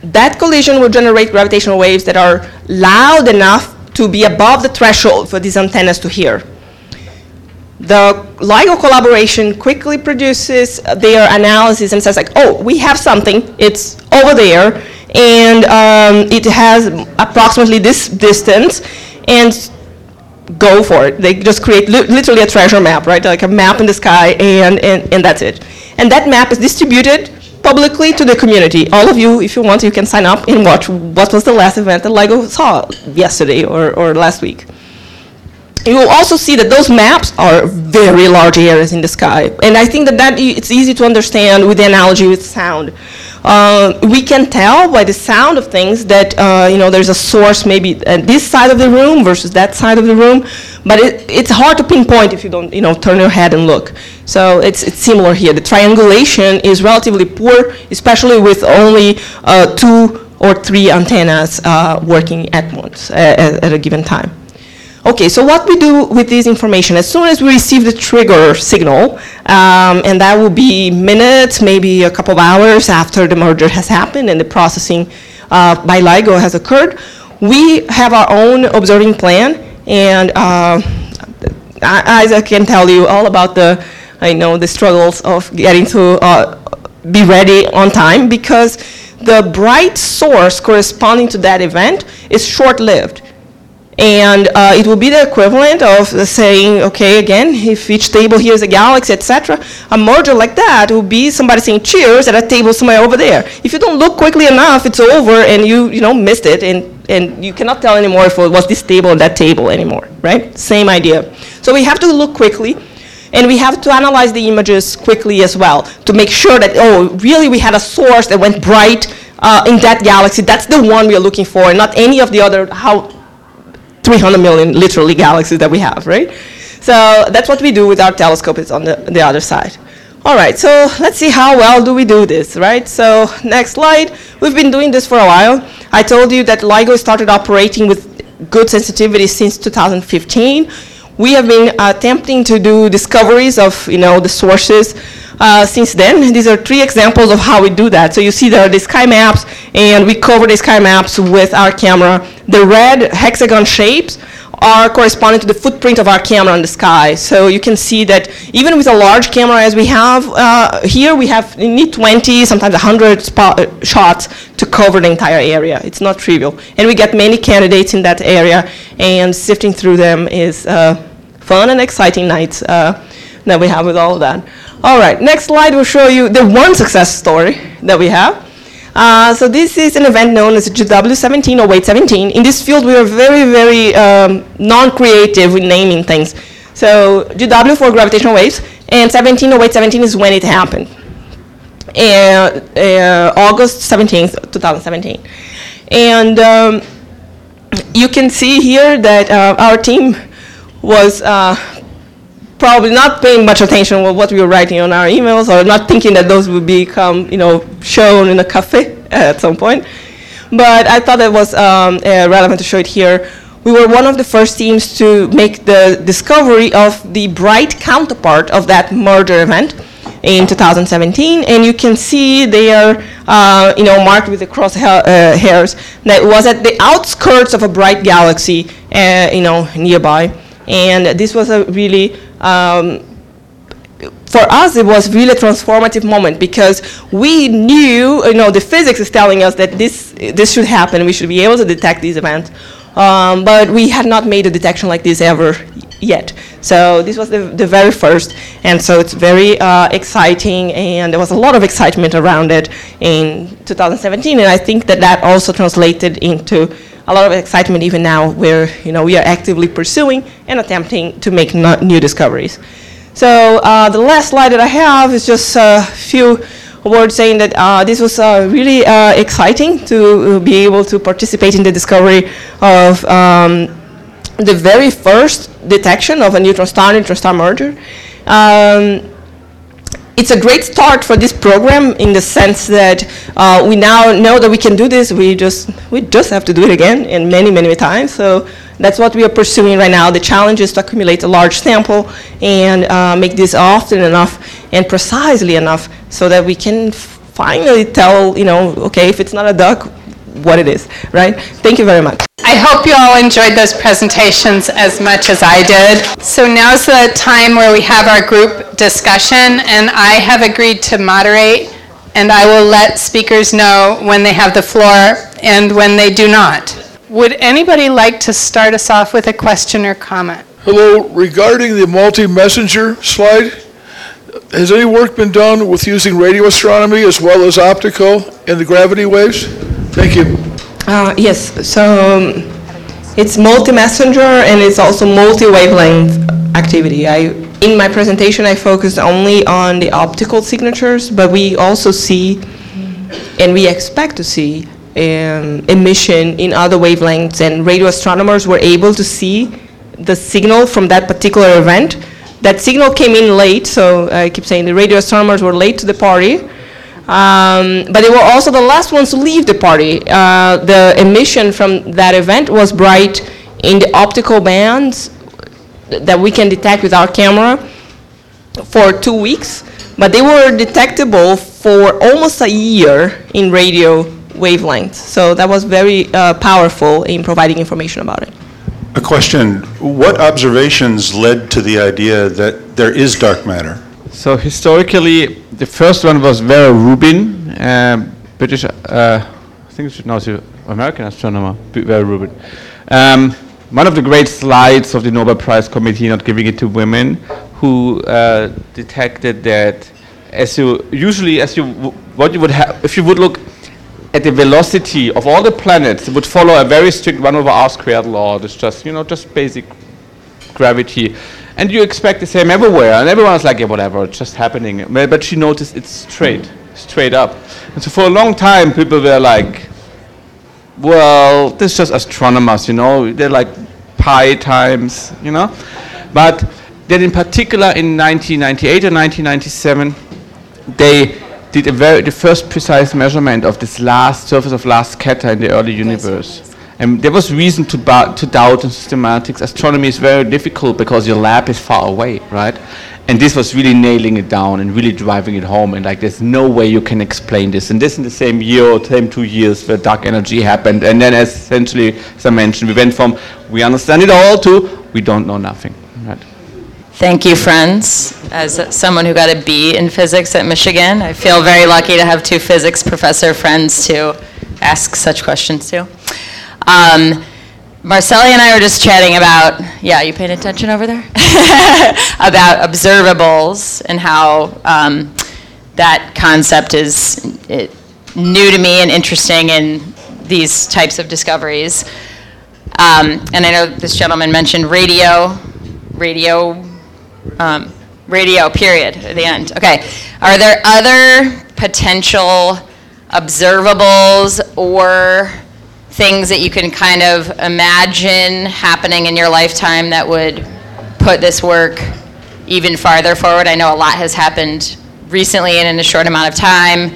that collision will generate gravitational waves that are loud enough to be above the threshold for these antennas to hear. The LIGO collaboration quickly produces their analysis and says like, oh, we have something, it's over there, and um, it has approximately this distance, and go for it. They just create li- literally a treasure map, right? Like a map in the sky, and, and, and that's it. And that map is distributed publicly to the community. All of you, if you want, you can sign up and watch what was the last event that LIGO saw yesterday or, or last week. You will also see that those maps are very large areas in the sky. And I think that, that it's easy to understand with the analogy with sound. Uh, we can tell by the sound of things that uh, you know there's a source maybe at this side of the room versus that side of the room, but it, it's hard to pinpoint if you don't you know turn your head and look. So it's it's similar here. The triangulation is relatively poor, especially with only uh, two or three antennas uh, working at once at, at a given time. Okay, so what we do with this information, as soon as we receive the trigger signal, um, and that will be minutes, maybe a couple of hours after the merger has happened and the processing uh, by LIGO has occurred, we have our own observing plan, and uh, Isaac can tell you all about the, I know, the struggles of getting to uh, be ready on time because the bright source corresponding to that event is short-lived. And uh, it will be the equivalent of saying, okay, again, if each table here is a galaxy, etc. A merger like that will be somebody saying cheers at a table somewhere over there. If you don't look quickly enough, it's over and you, you know, missed it and, and you cannot tell anymore if it was this table or that table anymore, right? Same idea. So we have to look quickly and we have to analyze the images quickly as well to make sure that, oh, really we had a source that went bright uh, in that galaxy. That's the one we are looking for, and not any of the other, how 300 million literally galaxies that we have, right? So that's what we do with our telescope, it's on the, the other side. All right, so let's see how well do we do this, right? So next slide. We've been doing this for a while. I told you that LIGO started operating with good sensitivity since 2015. We have been uh, attempting to do discoveries of, you know, the sources uh, since then. These are three examples of how we do that. So you see there are the sky maps, and we cover the sky maps with our camera. The red hexagon shapes are corresponding to the footprint of our camera in the sky. So you can see that even with a large camera as we have uh, here, we have need 20, sometimes 100 spot, uh, shots to cover the entire area. It's not trivial. And we get many candidates in that area, and sifting through them is uh, fun and exciting nights uh, that we have with all of that. All right, next slide will show you the one success story that we have. Uh, so this is an event known as GW17 or Weight 17. In this field, we are very, very um, non-creative with naming things. So GW for gravitational waves, and 17 or Weight 17 is when it happened. And, uh, August 17th, 2017. And um, you can see here that uh, our team was uh, probably not paying much attention to what we were writing on our emails or not thinking that those would become, you know, shown in a cafe at some point. But I thought it was um, uh, relevant to show it here. we were one of the first teams to make the discovery of the bright counterpart of that merger event in 2017, and you can see they are, uh, you know, marked with the cross ha- uh, hairs. That was at the outskirts of a bright galaxy, uh, you know, nearby, and this was a really um, for us, it was really a transformative moment because we knew, you know, the physics is telling us that this, this should happen. We should be able to detect these events. Um, but we had not made a detection like this ever yet. So this was the, the very first. And so it's very uh, exciting, and there was a lot of excitement around it in 2017. And I think that that also translated into a lot of excitement even now where, you know, we are actively pursuing and attempting to make no- new discoveries. So uh, the last slide that I have is just a few words saying that uh, this was uh, really uh, exciting to be able to participate in the discovery of um, the very first detection of a neutron star neutron star merger. Um, it's a great start for this program in the sense that uh, we now know that we can do this. We just we just have to do it again and many many times. So that's what we are pursuing right now. The challenge is to accumulate a large sample and uh, make this often enough and precisely enough so that we can finally tell you know okay if it's not a duck what it is right. Thank you very much. I hope you all enjoyed those presentations as much as I did. So now's the time where we have our group discussion, and I have agreed to moderate, and I will let speakers know when they have the floor and when they do not. Would anybody like to start us off with a question or comment? Hello, regarding the multi-messenger slide, has any work been done with using radio astronomy as well as optical in the gravity waves? Thank you. Uh, yes, so um, it's multi-messenger and it's also multi-wavelength activity. I, in my presentation, I focused only on the optical signatures, but we also see, and we expect to see, um, emission in other wavelengths, and radio astronomers were able to see the signal from that particular event. That signal came in late, so I keep saying the radio astronomers were late to the party, um, but they were also the last ones to leave the party. Uh, the emission from that event was bright in the optical bands that we can detect with our camera for two weeks, but they were detectable for almost a year in radio wavelengths. So that was very uh, powerful in providing information about it. A question, what observations led to the idea that there is dark matter? So historically, the first one was Vera Rubin, uh, British, uh, I think it's now American astronomer, Vera Rubin. Um, one of the great slides of the Nobel Prize Committee not giving it to women, who uh, detected that as you usually as you what you would have if you would look at the velocity of all the planets, it would follow a very strict one over r squared law. It's just you know just basic gravity. And you expect the same everywhere, and everyone's like, yeah, whatever, it's just happening. But she noticed it's straight, straight up. And so for a long time, people were like, well, this is just astronomers, you know, they're like pi times, you know. But then in particular in 1998 or 1997, they did a very, the first precise measurement of this last surface of last scatter in the early universe. And there was reason to, to doubt in systematics. Astronomy is very difficult because your lab is far away, right? And this was really nailing it down and really driving it home. And like, there's no way you can explain this. And this in the same year or same two years where dark energy happened. And then, essentially, as I mentioned, we went from we understand it all to we don't know nothing, right? Thank you, friends. As someone who got a B in physics at Michigan, I feel very lucky to have two physics professor friends to ask such questions to. Um, Marcelle and I were just chatting about, yeah, you paying attention over there? about observables and how um, that concept is it, new to me and interesting in these types of discoveries. Um, and I know this gentleman mentioned radio, radio um, radio, period, at the end. Okay. Are there other potential observables or things that you can kind of imagine happening in your lifetime that would put this work even farther forward? I know a lot has happened recently and in a short amount of time,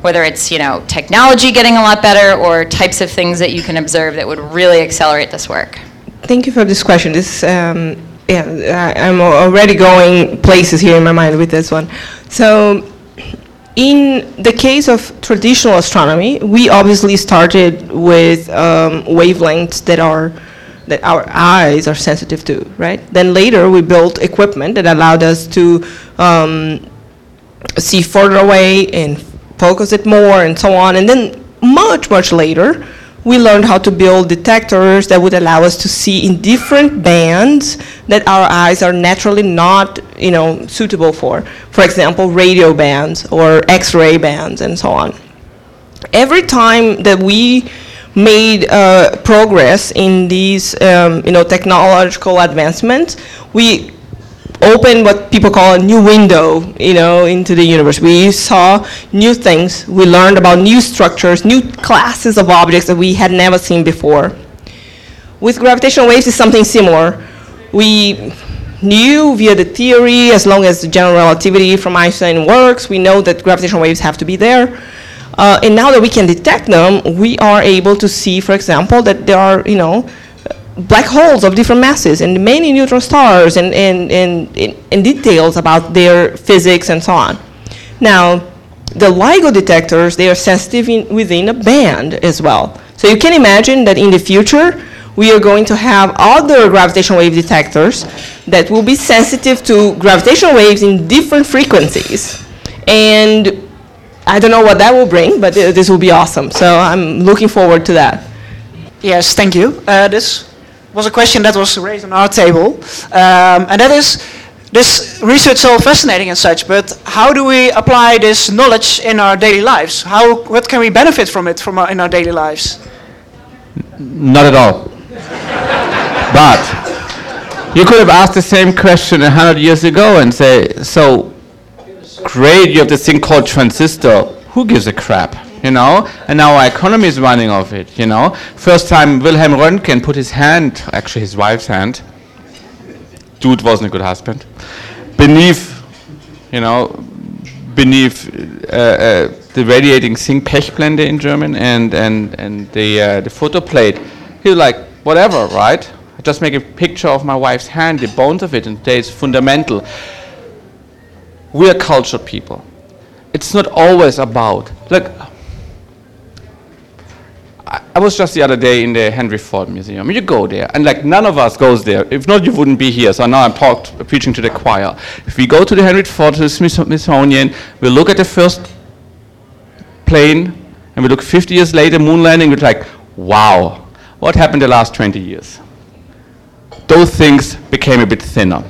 whether it's, you know, technology getting a lot better or types of things that you can observe that would really accelerate this work. Thank you for this question. This, um, yeah, I- I'm already going places here in my mind with this one. So, in the case of traditional astronomy, we obviously started with um, wavelengths that are that our eyes are sensitive to, right? Then later we built equipment that allowed us to um, see further away and focus it more and so on. And then much, much later, we learned how to build detectors that would allow us to see in different bands that our eyes are naturally not, you know, suitable for. For example, radio bands or X-ray bands and so on. Every time that we made uh, progress in these, um, you know, technological advancements, we opened what people call a new window, you know, into the universe. We saw new things. We learned about new structures, new classes of objects that we had never seen before. With gravitational waves, it's something similar. We knew via the theory, as long as the general relativity from Einstein works, we know that gravitational waves have to be there. Uh, and now that we can detect them, we are able to see, for example, that there are, you know, black holes of different masses and many neutron stars and, and, and, and details about their physics and so on. Now, the LIGO detectors, they are sensitive in, within a band as well. So you can imagine that in the future, we are going to have other gravitational wave detectors that will be sensitive to gravitational waves in different frequencies. And I don't know what that will bring, but uh, this will be awesome. So I'm looking forward to that. Yes, thank you. Uh, this was a question that was raised on our table, um, and that is, this research is so fascinating and such, but how do we apply this knowledge in our daily lives? How, what can we benefit from it from our, in our daily lives? Not at all. but you could have asked the same question a hundred years ago and say, so great, you have this thing called transistor. Who gives a crap? You know, and now our economy is running off it. You know, first time Wilhelm Röntgen put his hand, actually his wife's hand. Dude wasn't a good husband. Beneath, you know, beneath uh, uh, the radiating zinc Pechblende in German and and and the uh, the photo plate. He was like, whatever, right? I just make a picture of my wife's hand, the bones of it, and today it's fundamental. We are cultured people. It's not always about look. I, I was just the other day in the Henry Ford Museum. You go there, and like none of us goes there. If not, you wouldn't be here. So now I'm talked, preaching to the choir. If we go to the Henry Ford, to the Smithsonian, we look at the first plane, and we look 50 years later, moon landing, we're like, wow, what happened the last 20 years? Those things became a bit thinner.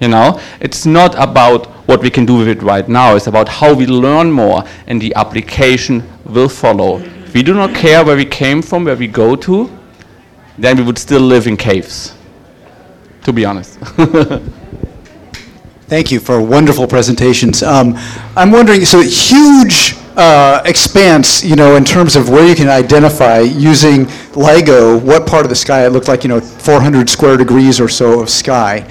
You know, it's not about what we can do with it right now. It's about how we learn more, and the application will follow. We do not care where we came from, where we go to, then we would still live in caves. To be honest. Thank you for wonderful presentations. Um, I'm wondering, so huge uh, expanse, you know, in terms of where you can identify using LIGO what part of the sky it looked like, you know, 400 square degrees or so of sky.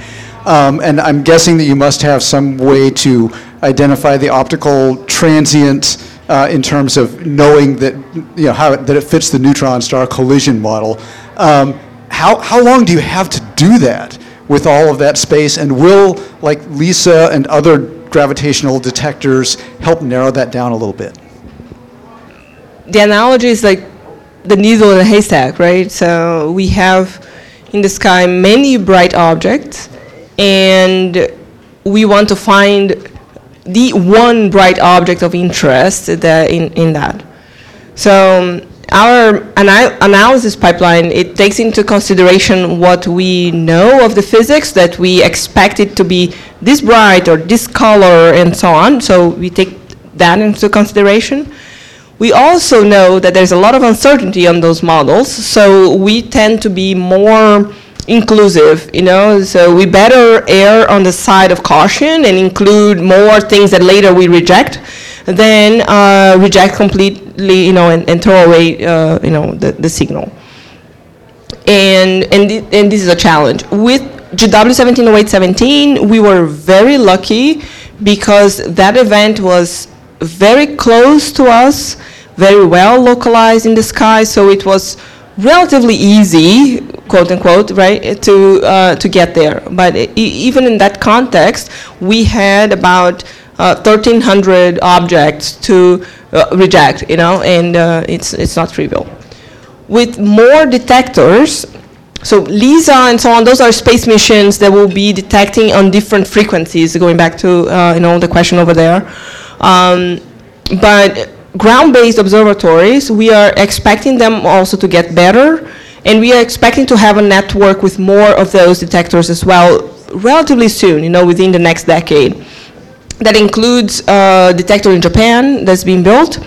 Um, and I'm guessing that you must have some way to identify the optical transient uh, in terms of knowing that, you know, how it, that it fits the neutron star collision model. Um, how, how long do you have to do that with all of that space? And will, like LISA and other gravitational detectors, help narrow that down a little bit? the analogy is like the needle in a haystack, right? So we have in the sky many bright objects, and we want to find the one bright object of interest in, in that. So um, our ana- analysis pipeline, it takes into consideration what we know of the physics, that we expect it to be this bright or this color and so on. So we take that into consideration. We also know that there's a lot of uncertainty on those models, so we tend to be more inclusive, you know, so we better err on the side of caution and include more things that later we reject than uh, reject completely, you know, and, and throw away, uh, you know, the, the signal. And, and, thi- and this is a challenge. With GW 170817, we were very lucky because that event was very close to us, very well localized in the sky, so it was relatively easy, quote unquote, right, to uh, to get there. But even in that context, we had about uh, 1,300 objects to uh, reject, you know, and uh, it's it's not trivial. With more detectors, so LISA and so on, those are space missions that will be detecting on different frequencies, going back to, uh, you know, the question over there. Um, But ground-based observatories, we are expecting them also to get better, and we are expecting to have a network with more of those detectors as well relatively soon, you know, within the next decade. That includes a detector in Japan that's being built,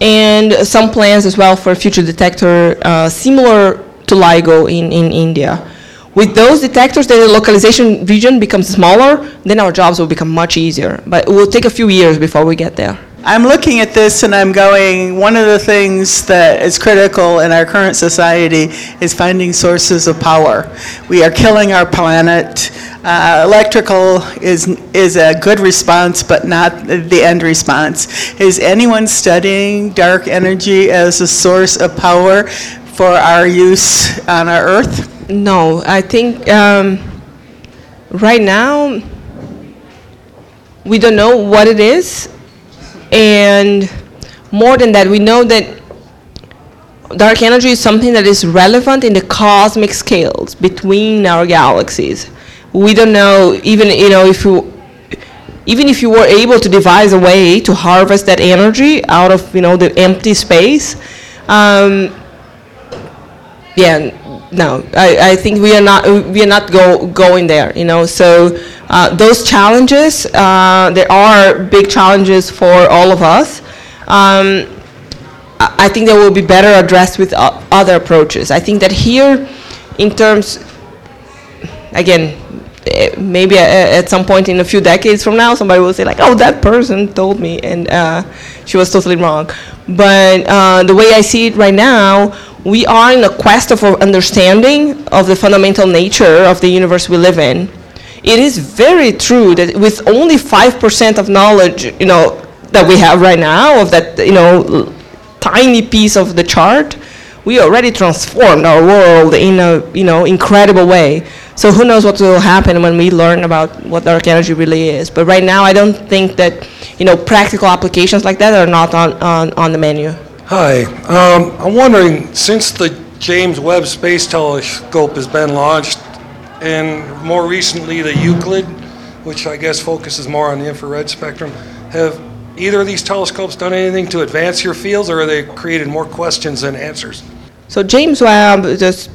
and some plans as well for a future detector uh, similar to LIGO in, in India. With those detectors, the localization region becomes smaller, then our jobs will become much easier. But it will take a few years before we get there. I'm looking at this and I'm going, one of the things that is critical in our current society is finding sources of power. We are killing our planet. Uh, electrical is, is a good response, but not the end response. Is anyone studying dark energy as a source of power for our use on our Earth? No, I think um, right now we don't know what it is, and more than that, we know that dark energy is something that is relevant in the cosmic scales between our galaxies. We don't know even you know if you even if you were able to devise a way to harvest that energy out of you know the empty space. Um, yeah, no, I, I think we are not we are not go, going there. You know, so uh, those challenges uh, there are big challenges for all of us. Um, I think they will be better addressed with o- other approaches. I think that here, in terms, again, eh, maybe a- at some point in a few decades from now, somebody will say like, "Oh, that person told me," and uh, she was totally wrong. But uh, the way I see it right now, we are in a quest of understanding of the fundamental nature of the universe we live in. It is very true that with only five percent of knowledge, you know, that we have right now of that, you know, tiny piece of the chart, we already transformed our world in a you know incredible way. So who knows what will happen when we learn about what dark energy really is? But right now, I don't think that you know practical applications like that are not on on, on the menu. Hi, um, I'm wondering, since the James Webb Space Telescope has been launched, and more recently the Euclid, which I guess focuses more on the infrared spectrum, have either of these telescopes done anything to advance your fields, or are they created more questions than answers? So James Webb, just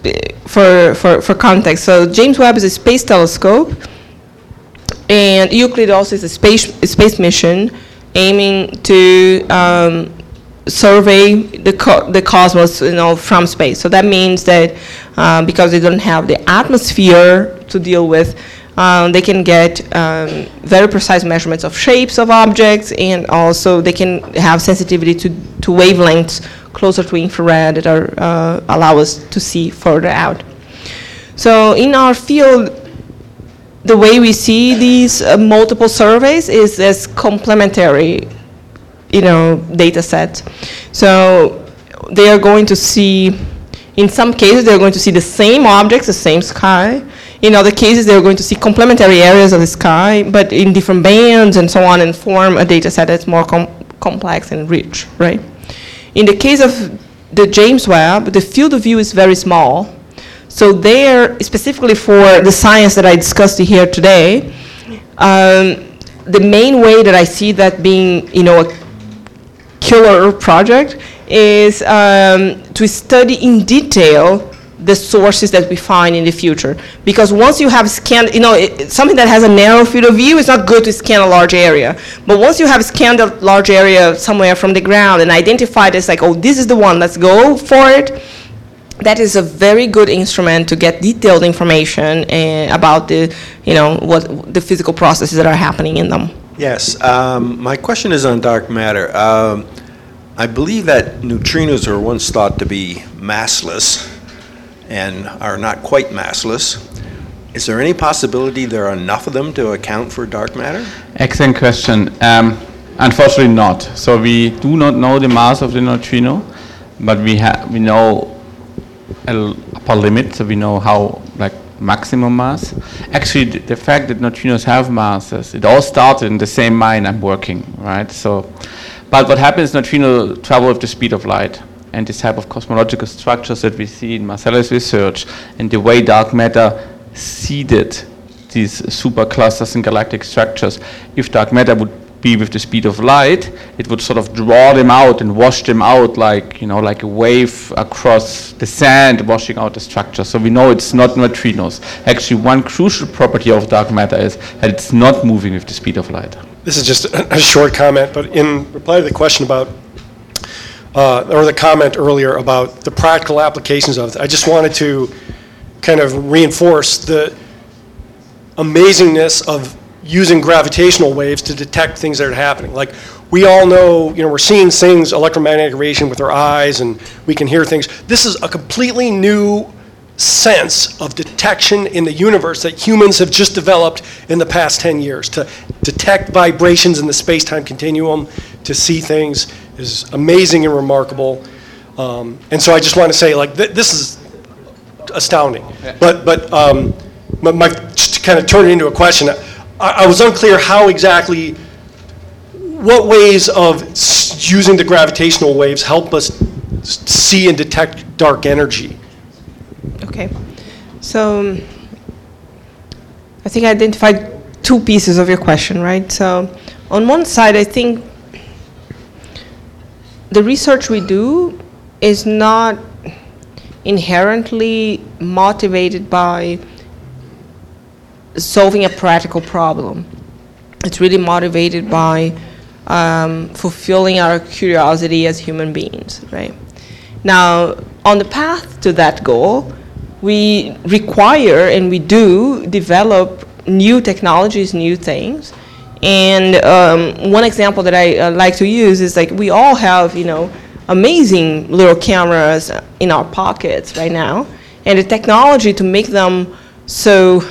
for, for, for context, so James Webb is a space telescope, and Euclid also is a space, a space mission aiming to um, survey the, co- the cosmos, you know, from space. So that means that um, because they don't have the atmosphere to deal with, um, they can get um, very precise measurements of shapes of objects, and also they can have sensitivity to, to wavelengths closer to infrared that are, uh, allow us to see further out. So in our field, the way we see these uh, multiple surveys is as complementary, you know, data sets. So they are going to see, in some cases, they're going to see the same objects, the same sky. In other cases, they're going to see complementary areas of the sky, but in different bands and so on, and form a data set that's more com- complex and rich, right? In the case of the James Webb, the field of view is very small. So there, specifically for the science that I discussed here today, um, the main way that I see that being, you know, a killer project is um, to study in detail the sources that we find in the future. Because once you have scanned, you know, it, something that has a narrow field of view, it's not good to scan a large area. But once you have scanned a large area somewhere from the ground and identified it's like, oh, this is the one, let's go for it, that is a very good instrument to get detailed information uh, about the, you know, what the physical processes that are happening in them. Yes, um, my question is on dark matter. Um, I believe that neutrinos were once thought to be massless and are not quite massless. Is there any possibility there are enough of them to account for dark matter? Excellent question. Um, unfortunately, not. So we do not know the mass of the neutrino, but we ha- we know a upper limit, so we know how like maximum mass. Actually, the, the fact that neutrinos have masses, it all started in the same mine I'm working, right? So, but what happens? Neutrino travel with the speed of light, and this type of cosmological structures that we see in Marcelle's research, and the way dark matter seeded these superclusters and galactic structures. If dark matter would be with the speed of light, it would sort of draw them out and wash them out like, you know, like a wave across the sand washing out the structure. So we know it's not neutrinos. Actually, one crucial property of dark matter is that it's not moving with the speed of light. This is just a short comment, but in reply to the question about, uh, or the comment earlier about the practical applications of it, I just wanted to kind of reinforce the amazingness of using gravitational waves to detect things that are happening. Like, we all know, you know, we're seeing things, electromagnetic radiation with our eyes, and we can hear things. This is a completely new sense of detection in the universe that humans have just developed in the past 10 years. To detect vibrations in the space-time continuum, to see things is amazing and remarkable. Um, and so I just want to say, like, th- this is astounding. But, but, um, but my, just to kind of turn it into a question, I, I was unclear how exactly, what ways of s- using the gravitational waves help us see and detect dark energy? Okay. So I think I identified two pieces of your question, right? So on one side, I think the research we do is not inherently motivated by solving a practical problem. It's really motivated by um, fulfilling our curiosity as human beings, right? Now, on the path to that goal, we require and we do develop new technologies, new things. And um, one example that I uh, like to use is like we all have, you know, amazing little cameras in our pockets right now. And the technology to make them so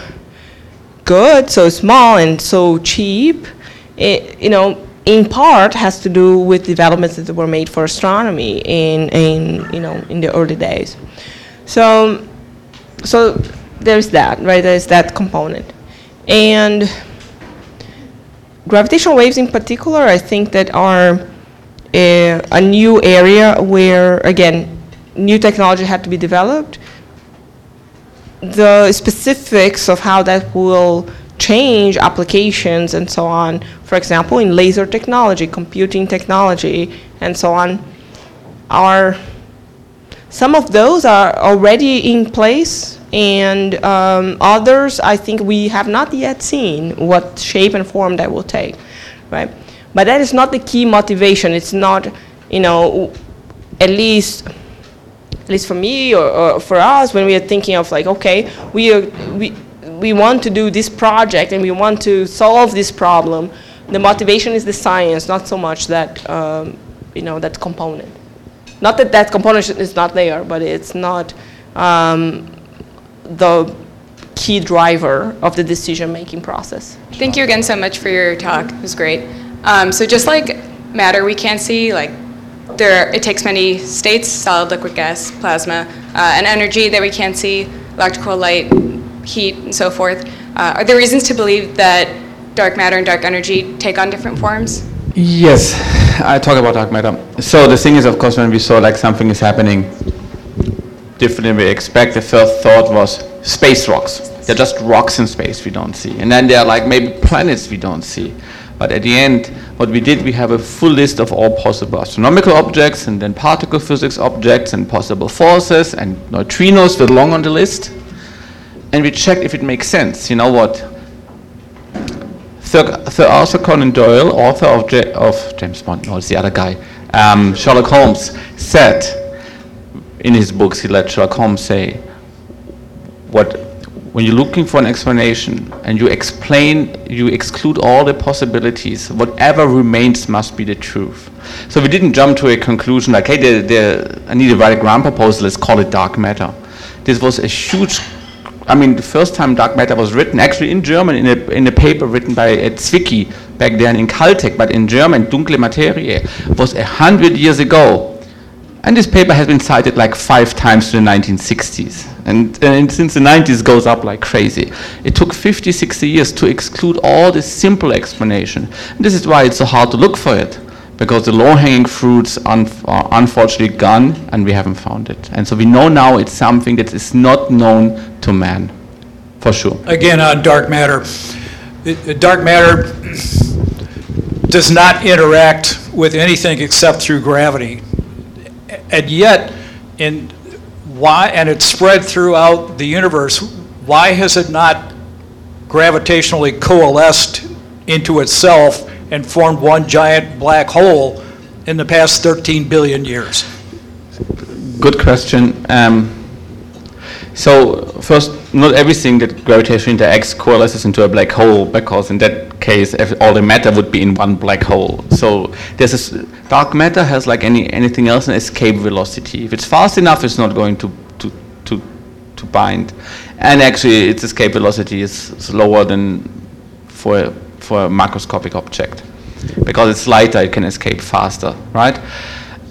good, so small, and so cheap, it, you know, in part has to do with developments that were made for astronomy in, in you know, in the early days. So, so there's that, right? There's that component. And gravitational waves in particular, I think that are a, a new area where, again, new technology had to be developed. The specifics of how that will change applications and so on, for example, in laser technology, computing technology, and so on, are some of those are already in place, and um, others I think we have not yet seen what shape and form that will take, right? But that is not the key motivation. It's not, you know, at least at least for me or, or for us when we are thinking of like, okay, we are we we want to do this project and we want to solve this problem. The motivation is the science, not so much that um, you know that component. Not that that component is not there, but it's not um, the key driver of the decision-making process. Thank you again so much for your talk. It was great. Um, so just like matter, we can't see like there. It takes many states: solid, liquid, gas, plasma, uh, and energy that we can't see, electrical, light, heat, and so forth. Uh, are there reasons to believe that dark matter and dark energy take on different forms? Yes, I talk about dark matter. So the thing is, of course, when we saw like something is happening different than we expect, the first thought was space rocks. They're just rocks in space we don't see. And then there are like maybe planets we don't see. But at the end, what we did, we have a full list of all possible astronomical objects and then particle physics objects and possible forces and neutrinos were long on the list. And we checked if it makes sense. You know what? Sir, Sir Arthur Conan Doyle, author of, J- of James Bond, no, it's the other guy, um, Sherlock Holmes, said in his books, he let Sherlock Holmes say, what, when you're looking for an explanation and you explain, you exclude all the possibilities, whatever remains must be the truth. So we didn't jump to a conclusion like, hey, I need to write a ground proposal, let's call it dark matter. This was a huge I mean, the first time dark matter was written, actually in German, in a, in a paper written by uh, Zwicky back then in Caltech, but in German, Dunkle Materie, was a hundred years ago. And this paper has been cited like five times in the 1960s. And, and since the 90s goes up like crazy. It took 50, 60 years to exclude all this simple explanation. And this is why it's so hard to look for it. Because the low-hanging fruits un- are unfortunately gone and we haven't found it. And so we know now it's something that is not known to man, for sure. Again, on dark matter. It- Dark matter does not interact with anything except through gravity. And yet, in why, and it's spread throughout the universe, why has it not gravitationally coalesced into itself and formed one giant black hole in the past 13 billion years? Good question. Um, so first, not everything that gravitationally interacts coalesces into a black hole, because in that case, all the matter would be in one black hole. So there's this dark matter has like any anything else an escape velocity. If it's fast enough, it's not going to to to, to bind, and actually, its escape velocity is slower than for for a macroscopic object, because it's lighter, it can escape faster, right?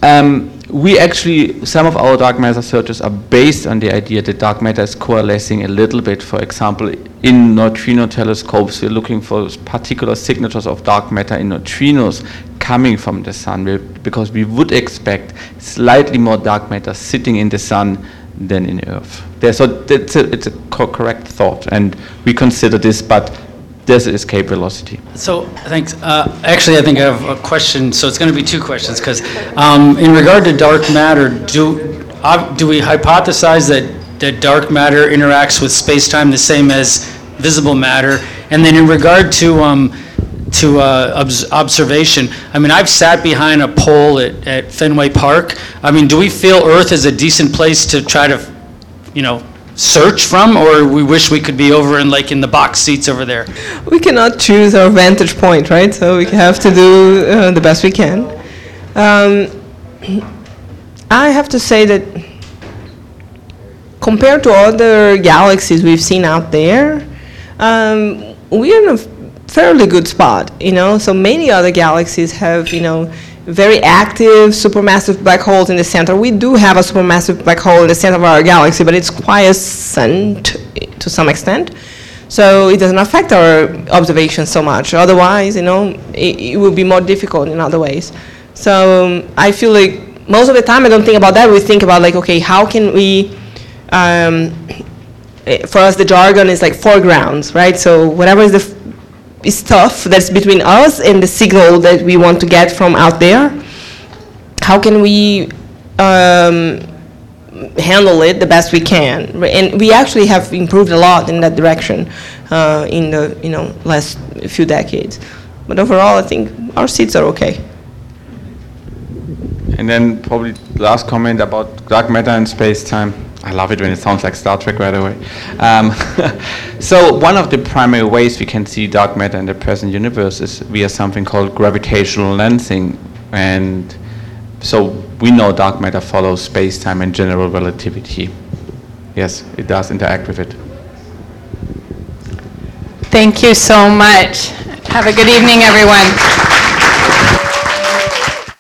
Um, we actually, some of our dark matter searches are based on the idea that dark matter is coalescing a little bit. For example, in neutrino telescopes, we're looking for particular signatures of dark matter in neutrinos coming from the sun, because we would expect slightly more dark matter sitting in the sun than in Earth. There, so that's a, it's a co- correct thought, and we consider this, but there's escape velocity. So, thanks. Uh, Actually, I think I have a question, so it's going to be two questions, because in regard to dark matter, do, uh, do we hypothesize that, that dark matter interacts with space-time the same as visible matter? And then in regard to, um, to uh, obs- observation, I mean, I've sat behind a pole at, at Fenway Park. I mean, do we feel Earth is a decent place to try to, you know, search from, or we wish we could be over in, like, in the box seats over there? we cannot choose our vantage point, right? So we have to do uh, the best we can. Um, I have to say that compared to other galaxies we've seen out there, um, we're in a fairly good spot, you know. So many other galaxies have, you know, very active supermassive black holes in the center. We do have a supermassive black hole in the center of our galaxy, but it's quiescent to some extent. So it doesn't affect our observations so much. Otherwise, you know, it, it will be more difficult in other ways. So um, I feel like most of the time I don't think about that. We think about like, okay, how can we? Um, eh, for us, the jargon is like foregrounds, right? So whatever is the stuff that's between us and the signal that we want to get from out there, how can we um, handle it the best we can? And we actually have improved a lot in that direction uh, in the you know last few decades. But overall, I think our seats are okay. And then probably last comment about dark matter and space-time. I love it when it sounds like Star Trek right away. Um, so one of the primary ways we can see dark matter in the present universe is via something called gravitational lensing. And so we know dark matter follows space-time and general relativity. Yes, it does interact with it. Thank you so much. Have a good evening, everyone.